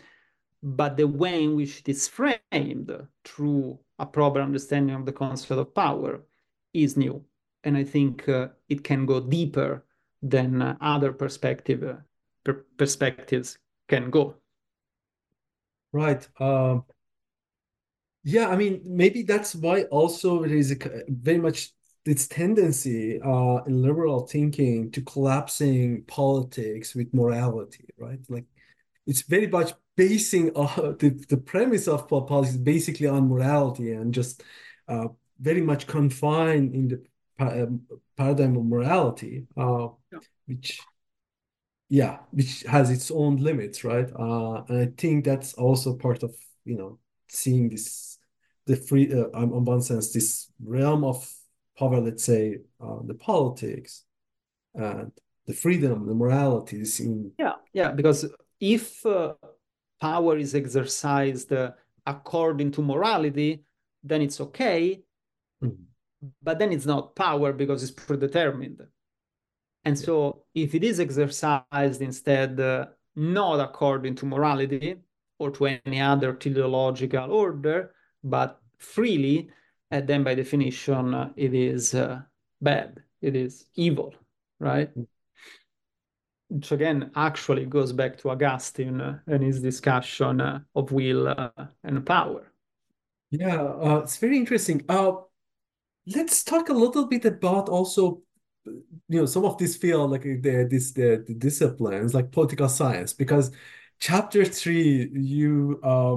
but the way in which it is framed through a proper understanding of the concept of power is new. And I think uh, it can go deeper than uh, other perspective, per perspectives can go. Right. Um, yeah, I mean, maybe that's why also it is a, very much its tendency uh, in liberal thinking to collapsing politics with morality, right? Like it's very much basing uh, the, the premise of politics basically on morality and just uh, very much confined in the um, paradigm of morality, uh, yeah. which yeah which has its own limits right? Uh, and i think that's also part of you know seeing this the free uh, in one sense this realm of power let's say uh, the politics and the freedom the morality is in yeah yeah because if uh, power is exercised uh, according to morality then it's okay. Mm -hmm. but then it's not power because it's predetermined and yeah. so, if it is exercised instead uh, not according to morality or to any other teleological order, but freely, uh, then by definition, uh, it is uh, bad, it is evil, right? Mm. Which again actually goes back to Augustine uh, and his discussion uh, of will and power. Yeah, it's very interesting. let's talk a little bit about also you know some of these feel like the this the, the disciplines like political science because chapter three you uh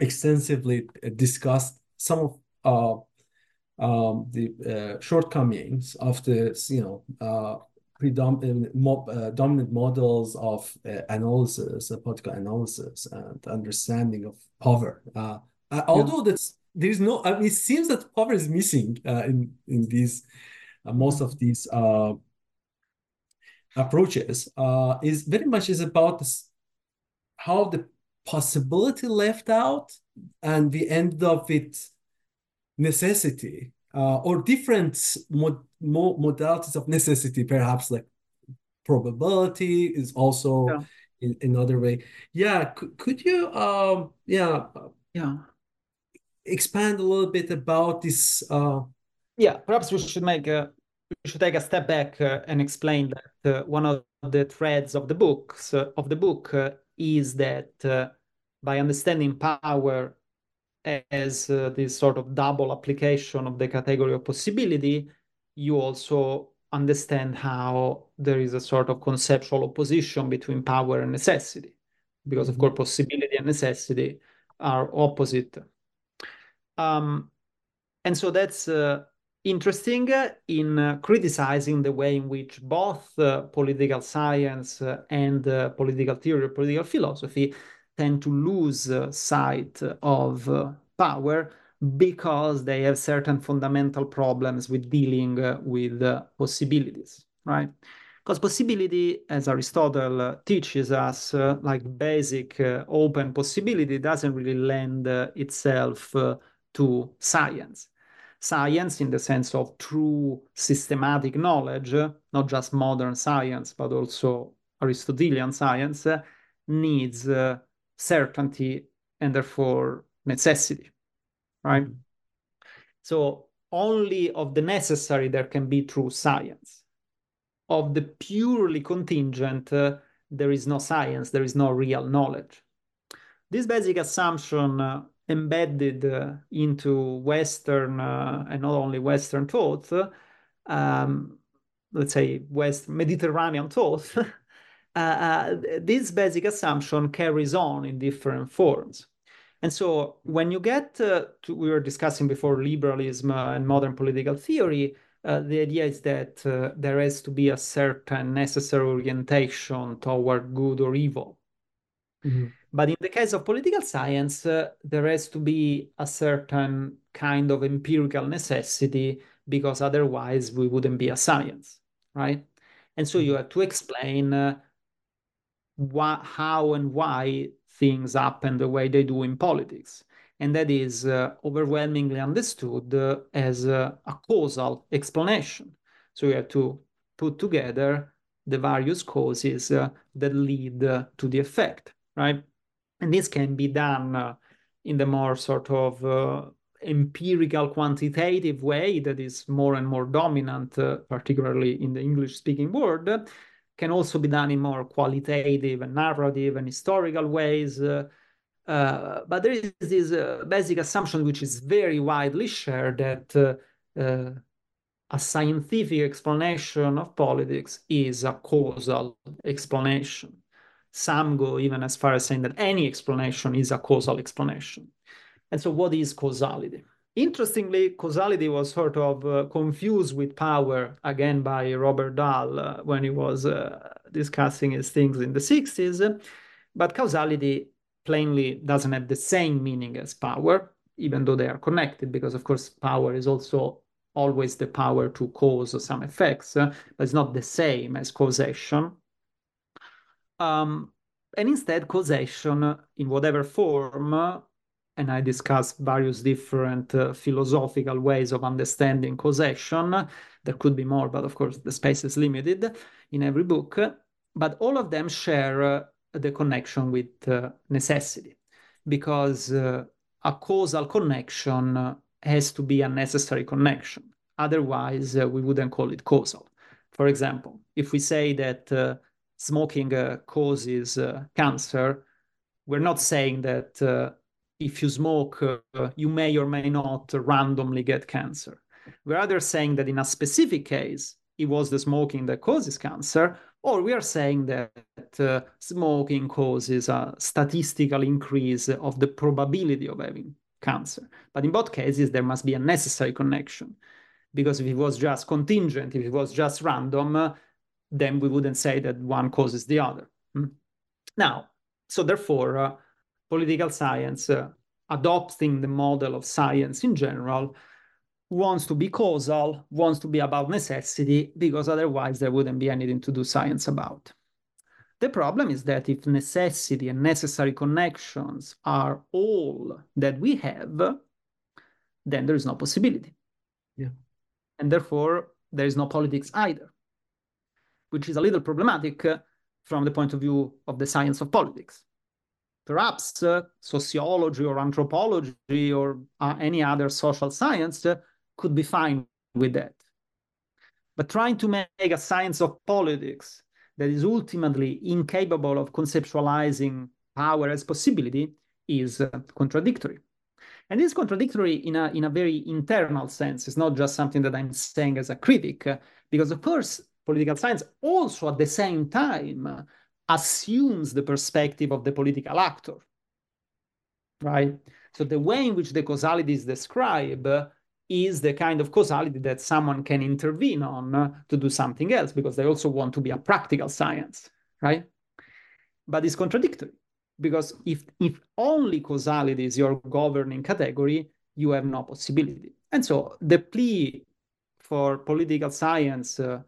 extensively discussed some of uh um the uh, shortcomings of the you know uh predominant uh, dominant models of uh, analysis uh, political analysis and understanding of power uh, uh although yeah. that's there's no I mean, it seems that power is missing uh, in in these uh, most of these uh, approaches uh, is very much is about this, how the possibility left out and we end up with necessity uh, or different mod modalities of necessity perhaps like probability is also yeah. in another way yeah could, could you um yeah yeah expand a little bit about this uh yeah perhaps we should make a we should take a step back uh, and explain that uh, one of the threads of the books uh, of the book uh, is that uh, by understanding power as uh, this sort of double application of the category of possibility, you also understand how there is a sort of conceptual opposition between power and necessity, because of mm-hmm. course possibility and necessity are opposite. Um, and so that's interesting in uh, criticizing the way in which both uh, political science uh, and uh, political theory, political philosophy tend to lose uh, sight of uh, power because they have certain fundamental problems with dealing uh, with uh, possibilities, right? Because possibility, as Aristotle uh, teaches us, uh, like basic uh, open possibility, doesn't really lend uh, itself to science. Science, in the sense of true systematic knowledge, not just modern science, but also Aristotelian science, needs certainty and therefore necessity right? Mm-hmm. So only of the necessary there can be true science. Of the purely contingent, uh, there is no science, there is no real knowledge. This basic assumption uh, embedded into Western uh, and not only Western thought, um, let's say West Mediterranean thought, uh, uh, this basic assumption carries on in different forms. And so when you get uh, to, we were discussing before liberalism uh, and modern political theory, uh, the idea is that there has to be a certain necessary orientation toward good or evil. Mm-hmm. But in the case of political science, uh, there has to be a certain kind of empirical necessity because otherwise we wouldn't be a science, right? And so you mm-hmm. have to explain uh, wh- how and why things happen the way they do in politics. And that is uh, overwhelmingly understood uh, as uh, a causal explanation. So you have to put together the various causes uh, that lead to the effect, right? And this can be done uh, in the more sort of empirical quantitative way that is more and more dominant, particularly in the English speaking world can also be done in more qualitative and narrative and historical ways. Uh, uh, but there is this uh, basic assumption, which is very widely shared, that uh, uh, a scientific explanation of politics is a causal explanation. Some go even as far as saying that any explanation is a causal explanation. And so, what is causality? Interestingly, causality was sort of uh, confused with power again by Robert Dahl uh, when he was uh, discussing his things in the 60s. But causality plainly doesn't have the same meaning as power, even though they are connected, because of course, power is also always the power to cause some effects, uh, but it's not the same as causation. Um, and instead, causation, in whatever form, and I discussed various different uh, philosophical ways of understanding causation. There could be more, but of course the space is limited in every book. But all of them share uh, the connection with uh, necessity, because uh, a causal connection uh, has to be a necessary connection. Otherwise, uh, we wouldn't call it causal. For example, if we say that smoking causes cancer, we're not saying that if you smoke, uh, you may or may not randomly get cancer. We're either saying that in a specific case, it was the smoking that causes cancer, or we are saying that uh, smoking causes a statistical increase of the probability of having cancer. But in both cases, there must be a necessary connection. Because if it was just contingent, if it was just random, uh, then we wouldn't say that one causes the other. Hmm? Now, so therefore, uh, political science, uh, adopting the model of science in general, wants to be causal, wants to be about necessity, because otherwise there wouldn't be anything to do science about. The problem is that if necessity and necessary connections are all that we have, then there is no possibility. Yeah. And therefore, there is no politics either, which is a little problematic uh, from the point of view of the science of politics perhaps uh, sociology or anthropology or uh, any other social science uh, could be fine with that. But trying to make a science of politics that is ultimately incapable of conceptualizing power as possibility is uh, contradictory. And it's contradictory in a, in a very internal sense. It's not just something that I'm saying as a critic, uh, because of course, political science also at the same time assumes the perspective of the political actor, right? So the way in which the causality is described is the kind of causality that someone can intervene on to do something else because they also want to be a practical science, right? But it's contradictory because if if only causality is your governing category, you have no possibility. And so the plea for political science uh,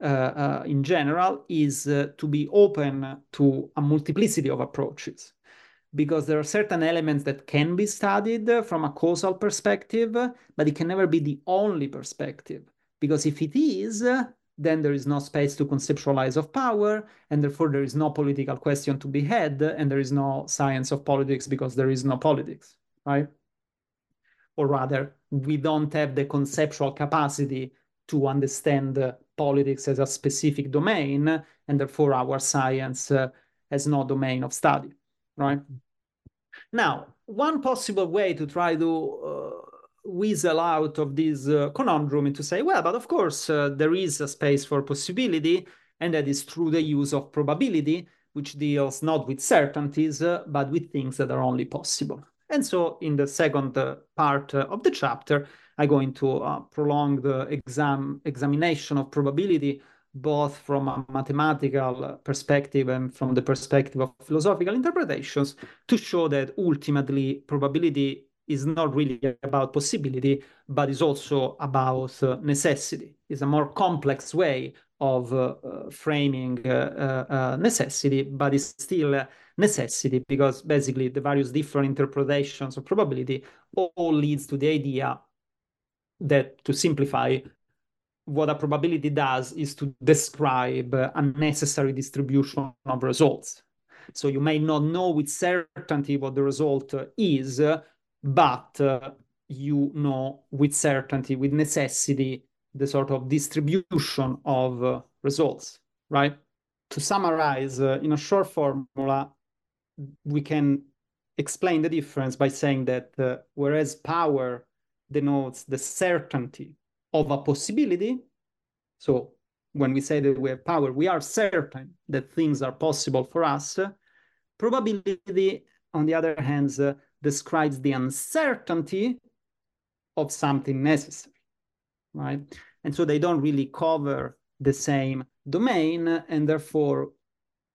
in general is uh, to be open to a multiplicity of approaches because there are certain elements that can be studied from a causal perspective, but it can never be the only perspective. Because if it is, then there is no space to conceptualize of power, and therefore there is no political question to be had, and there is no science of politics because there is no politics, right? Or rather, we don't have the conceptual capacity to understand politics as a specific domain, and therefore our science uh, has no domain of study, right? Now, one possible way to try to uh, weasel out of this uh, conundrum is to say, well, but of course, uh, there is a space for possibility, and that is through the use of probability, which deals not with certainties, uh, but with things that are only possible. And so, in the second uh, part uh, of the chapter, I'm going to uh, prolong the exam examination of probability both from a mathematical perspective and from the perspective of philosophical interpretations to show that ultimately probability is not really about possibility, but is also about necessity. It's a more complex way of uh, framing uh, uh, necessity, but it's still necessity because basically the various different interpretations of probability all leads to the idea that, to simplify, what a probability does is to describe a necessary distribution of results. So you may not know with certainty what the result is, but uh, you know with certainty, with necessity, the sort of distribution of uh, results, right? To summarize uh, in a short formula, we can explain the difference by saying that uh, whereas power denotes the certainty of a possibility, so when we say that we have power, we are certain that things are possible for us. Probability, on the other hand, uh, describes the uncertainty of something necessary, right? And so they don't really cover the same domain, and therefore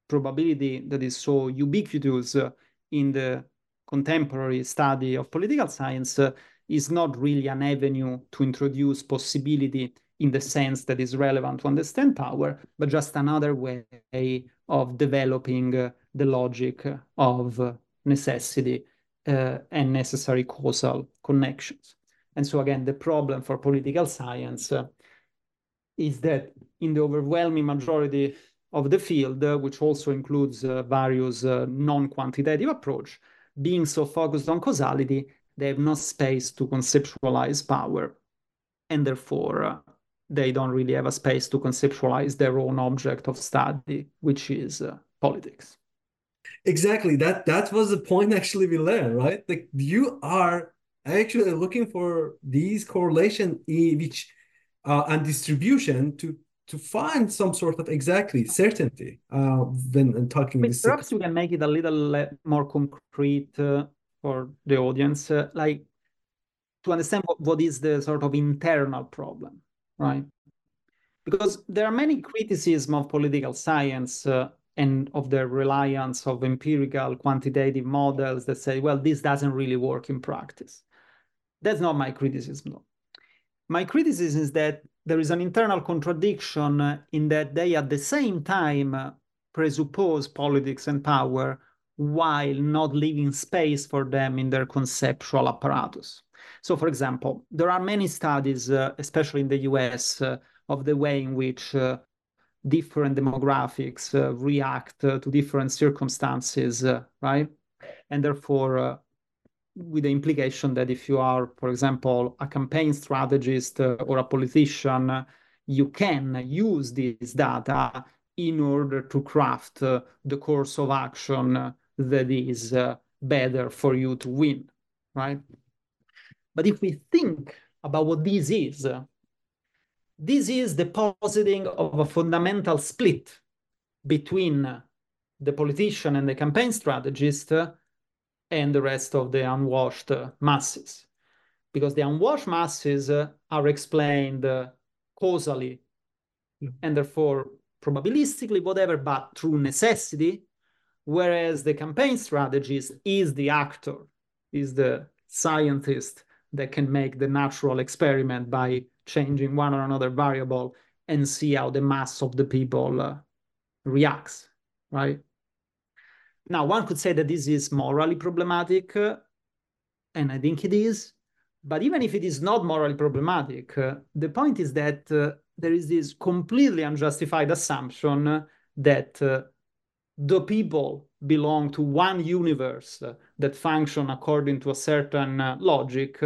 probability that is so ubiquitous in the contemporary study of political science uh, is not really an avenue to introduce possibility in the sense that is relevant to understand power, but just another way of developing uh, the logic of uh, necessity uh, and necessary causal connections. And so again, the problem for political science uh, is that in the overwhelming majority of the field, uh, which also includes uh, various uh, non-quantitative approach, being so focused on causality, they have no space to conceptualize power, and therefore uh, they don't really have a space to conceptualize their own object of study, which is politics. Exactly. That that was the point actually we learned, right? Like you are actually looking for these correlation which uh, and distribution to to find some sort of exactly certainty uh, when talking. But perhaps we can make it a little more concrete uh, for the audience, uh, like to understand what, what is the sort of internal problem, right? Because there are many criticisms of political science uh, and of the reliance of empirical quantitative models that say, well, this doesn't really work in practice. That's not my criticism, though. My criticism is that there is an internal contradiction in that they at the same time presuppose politics and power while not leaving space for them in their conceptual apparatus. So, for example, there are many studies, uh, especially in the US, uh, of the way in which uh, different demographics uh, react uh, to different circumstances, uh, right? And therefore, with the implication that if you are, for example, a campaign strategist uh, or a politician, you can use this data in order to craft uh, the course of action that is uh, better for you to win, right? But if we think about what this is, this is the positing of a fundamental split between the politician and the campaign strategist and the rest of the unwashed masses. Because the unwashed masses are explained causally yeah. and therefore probabilistically, whatever, but through necessity, whereas the campaign strategist is the actor, is the scientist that can make the natural experiment by changing one or another variable and see how the mass of the people uh, reacts, right? Now, one could say that this is morally problematic, and I think it is. But even if it is not morally problematic, uh, the point is that uh, there is this completely unjustified assumption that uh, the people belong to one universe that function according to a certain logic,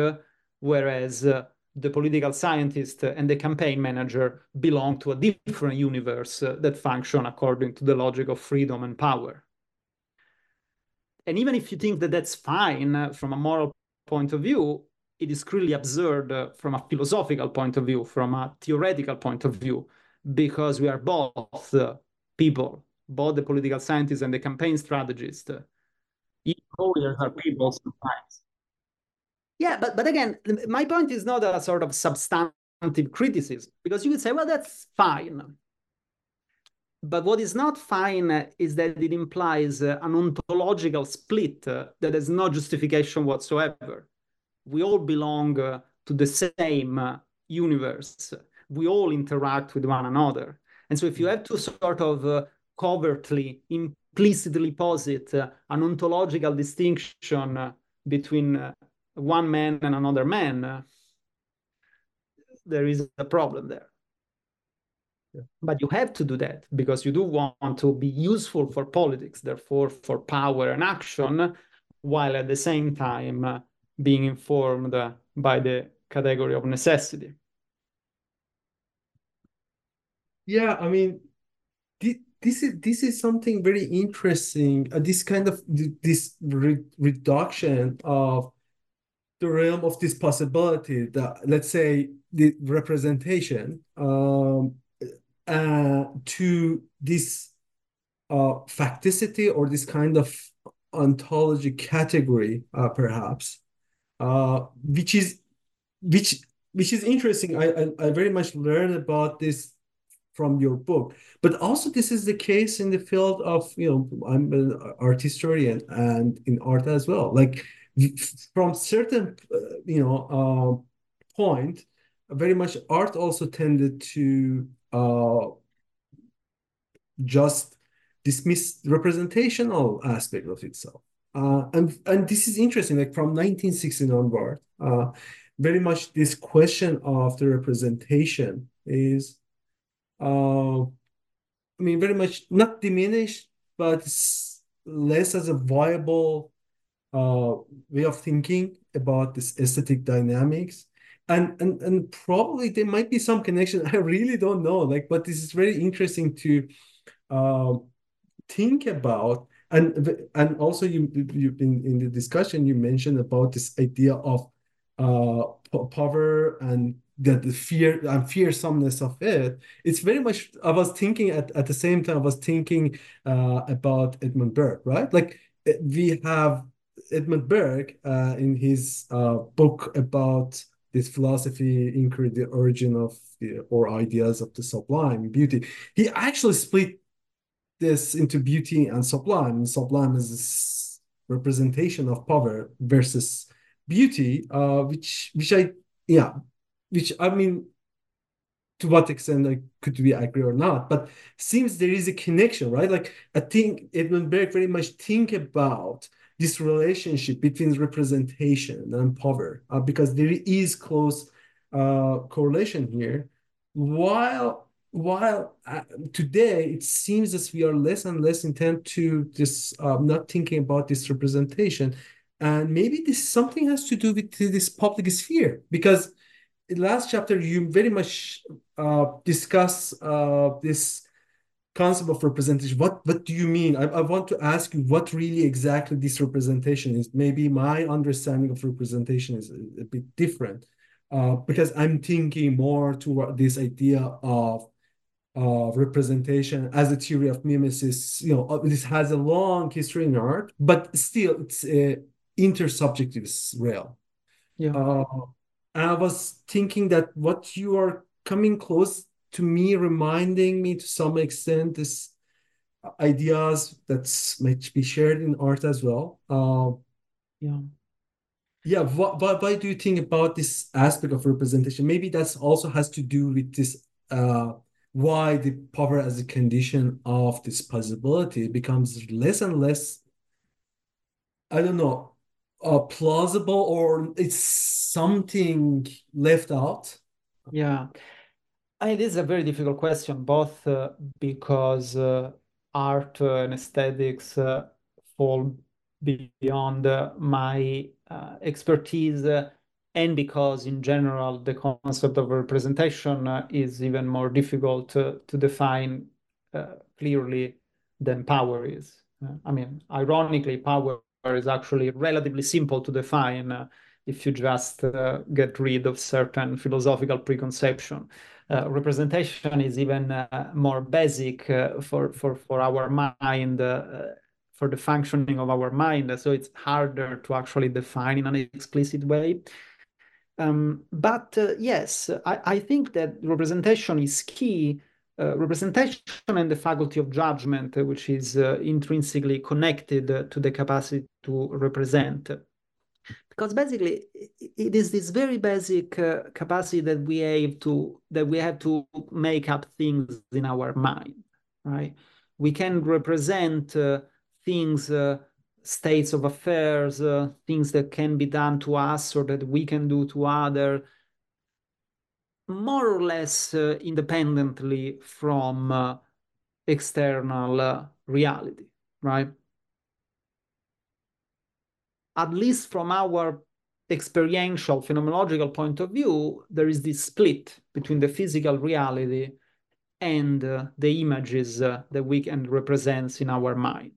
whereas the political scientist and the campaign manager belong to a different universe that function according to the logic of freedom and power. And even if you think that that's fine from a moral point of view, it is clearly absurd uh, from a philosophical point of view, from a theoretical point of view, because we are both uh, people, both the political scientists and the campaign strategist. Each lawyers are people sometimes. Yeah, but, but again, my point is not a sort of substantive criticism, because you could say, well, that's fine. But what is not fine is that it implies uh, an ontological split uh, that has no justification whatsoever we all belong uh, to the same uh, universe. We all interact with one another. And so if you have to sort of uh, covertly, implicitly posit uh, an ontological distinction uh, between uh, one man and another man, there is a problem there. But you have to do that because you do want to be useful for politics, therefore for power and action, while at the same time being informed by the category of necessity. Yeah, I mean, this is this is something very interesting. Uh, this kind of this re reduction of the realm of this possibility that let's say the representation um, uh, to this uh, facticity or this kind of ontology category, uh, perhaps, uh, which is which which is interesting. I, I, I very much learned about this from your book, but also this is the case in the field of you know I'm an art historian and in art as well. Like from certain uh, you know point, very much art also tended to uh, just dismiss representational aspect of itself. Uh, and and this is interesting. Like from 1916 onward, uh, very much this question of the representation is, uh, I mean, very much not diminished, but less as a viable uh, way of thinking about this aesthetic dynamics. And, and and probably there might be some connection. I really don't know. Like, but this is very interesting to uh, think about and and also you you in, in the discussion you mentioned about this idea of uh power and the, the fear and fearsomeness of it it's very much i was thinking at, at the same time i was thinking uh, about edmund burke right like eh, we have edmund burke uh, in his uh, book about this philosophy inquiry the origin of the, or ideas of the sublime beauty he actually split this into beauty and sublime. Sublime is this representation of power versus beauty, uh, which which I yeah, which I mean, to what extent like could we agree or not? But seems there is a connection, right? Like I think Edmund Burke very much think about this relationship between representation and power uh, because there is close uh, correlation here. While while uh, today it seems as we are less and less intent to this uh, not thinking about this representation and maybe this something has to do with this public sphere because in last chapter you very much uh, discuss uh, this concept of representation what what do you mean I, I want to ask you what really exactly this representation is maybe my understanding of representation is a, a bit different uh, because i'm thinking more toward this idea of of representation as a theory of mimesis. You know, uh, this has a long history in art, but still it's a intersubjective realm. Yeah. Uh, I was thinking that what you are coming close to me, reminding me to some extent is ideas that might be shared in art as well. Uh, yeah. Yeah, what, what, what do you think about this aspect of representation? Maybe that's also has to do with this uh, why the power as a condition of this possibility becomes less and less, I don't know, uh, plausible or it's something left out? Yeah. I mean, this is a very difficult question, both uh, because uh, art and aesthetics uh, fall beyond my uh, expertise uh, and because in general the concept of representation uh, is even more difficult to, define clearly than power is. I mean, ironically, power is actually relatively simple to define uh, if you just uh, get rid of certain philosophical preconception. Uh, representation is even more basic for, for, for our mind for the functioning of our mind. So it's harder to actually define in an explicit way. Um, but uh, yes, I, I, think that representation is key. Uh, representation and the faculty of judgment, uh, which is uh, intrinsically connected uh, to the capacity to represent. Because basically, it is this very basic uh, capacity that we have to that we have to make up things in our mind, right? We can represent things, uh, states of affairs, uh, things that can be done to us or that we can do to other, more or less uh, independently from uh, external uh, reality, right? At least from our experiential phenomenological point of view, there is this split between the physical reality and uh, the images uh, that we can represent in our mind.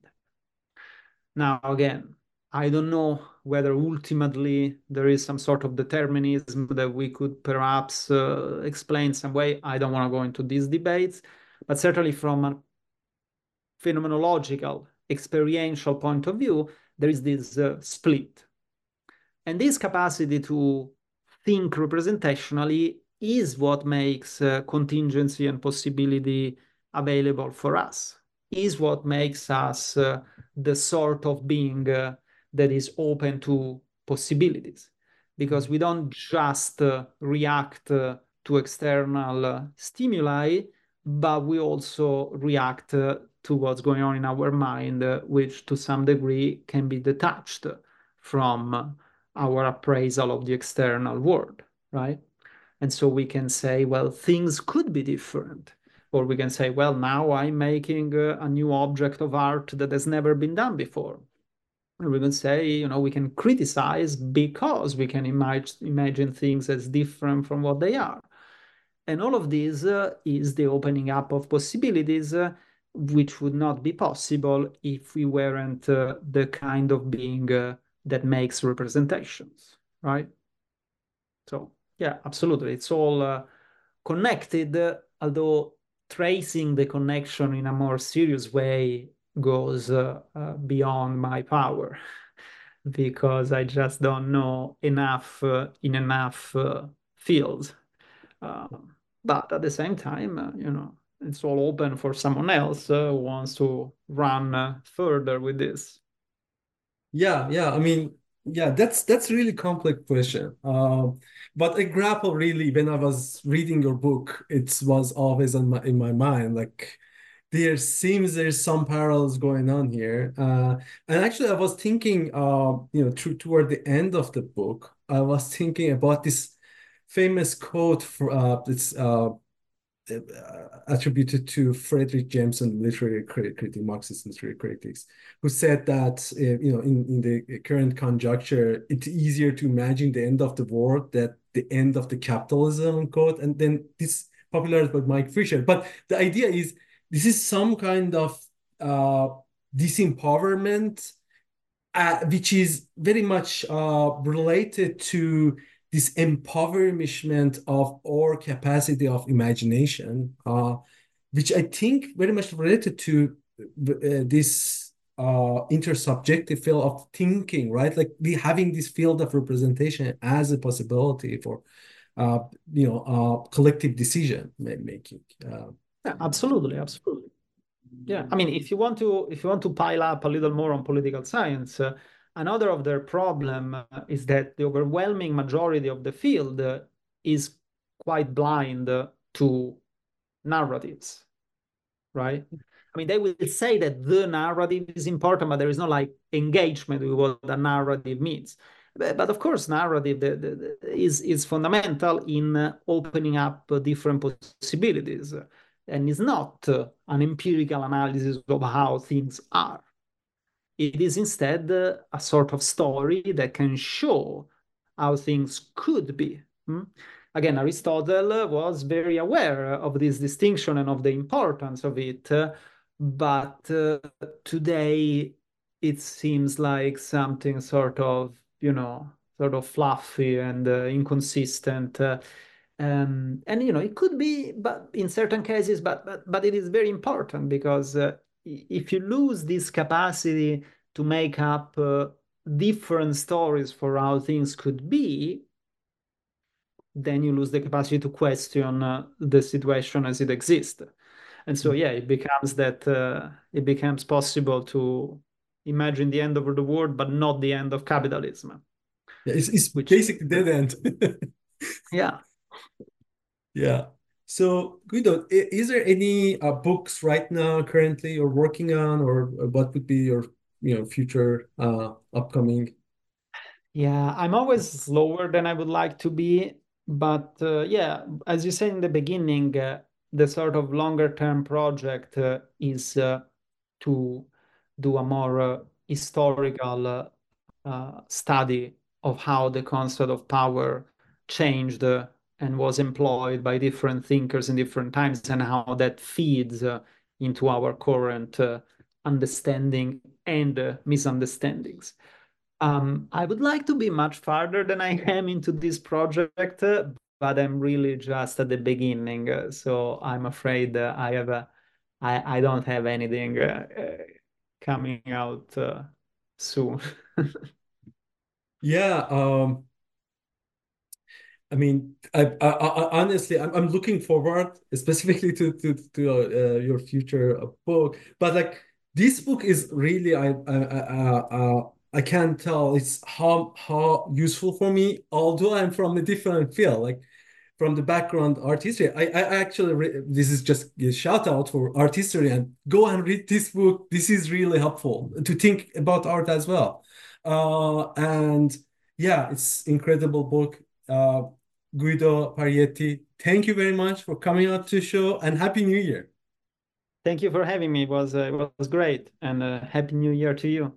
Now, again, I don't know whether ultimately there is some sort of determinism that we could perhaps uh, explain some way. I don't want to go into these debates, but certainly from a phenomenological, experiential point of view, there is this uh, split. And this capacity to think representationally is what makes uh, contingency and possibility available for us is what makes us uh, the sort of being uh, that is open to possibilities because we don't just uh, react uh, to external stimuli but we also react to what's going on in our mind which to some degree can be detached from our appraisal of the external world right and so we can say well things could be different or we can say, well, now I'm making a, a new object of art that has never been done before. And we can say, you know, we can criticize because we can imag- imagine things as different from what they are. And all of this uh, is the opening up of possibilities, uh, which would not be possible if we weren't uh, the kind of being uh, that makes representations, right? So, yeah, absolutely. It's all uh, connected, although tracing the connection in a more serious way goes uh, uh, beyond my power because I just don't know enough uh, in enough fields. Um, but at the same time, you know, it's all open for someone else uh, who wants to run further with this. Yeah, yeah. I mean, yeah, that's that's really complex question. Um, but I grapple really when I was reading your book. It was always on my in my mind. Like there seems there's some parallels going on here. Uh, and actually, I was thinking, uh, you know, to, toward the end of the book, I was thinking about this famous quote for uh, it's uh, uh, attributed to Fredric Jameson, literary critic, Marxist literary critics, who said that uh, you know in, in the current conjuncture, it's easier to imagine the end of the world than the end of the capitalism, quote. And then this popularized by Mike Fisher. But the idea is this is some kind of uh, disempowerment, uh, which is very much uh, related to this empowerment of our capacity of imagination, uh, which I think very much related to uh, this uh, intersubjective field of thinking, right? Like we having this field of representation as a possibility for, uh, you know, uh, collective decision making. Uh, yeah, absolutely, absolutely. Yeah, I mean, if you want to if you want to pile up a little more on political science, another of their problem uh, is that the overwhelming majority of the field uh, is quite blind to narratives, right? I mean, they will say that the narrative is important, but there is no like engagement with what the narrative means. But, of course, narrative is is fundamental in uh, opening up uh, different possibilities, and is not uh, an empirical analysis of how things are. It is instead a sort of story that can show how things could be. Hmm? Again, Aristotle was very aware of this distinction and of the importance of it but uh, today it seems like something sort of you know sort of fluffy and uh, inconsistent uh, um, and you know it could be but in certain cases but but, but it is very important because uh, if you lose this capacity to make up uh, different stories for how things could be then you lose the capacity to question uh, the situation as it exists. And so yeah it becomes that uh, it becomes possible to imagine the end of the world but not the end of capitalism. Yeah, it's, it's which, basically dead end. Yeah. Yeah so guido is there any uh, books right now currently you're working on or what would be your you know future uh, upcoming? Yeah i'm always slower than i would like to be but uh, yeah as you said in the beginning uh, the sort of longer term project uh, is uh, to do a more uh, historical uh, uh, study of how the concept of power changed uh, and was employed by different thinkers in different times and how that feeds into our current understanding and misunderstandings. Um, I would like to be much farther than I am into this project, but I'm really just at the beginning. Uh, so I'm afraid uh, I have a, I, I don't have anything uh, uh coming out uh, soon. yeah. Um, I mean, I, I, I honestly, I'm, I'm looking forward specifically to to to uh, your future book. But like this book is really, I I, I can't tell it's how how useful for me although i'm from a different field like from the background art history. I, I actually this is just a shout out for art history and go and read this book. This is really helpful to think about art as well. Uh, and yeah it's incredible book uh, guido parietti thank you very much for coming out to the show and happy new year. Thank you for having me. It was uh, it was great and uh, happy new year to you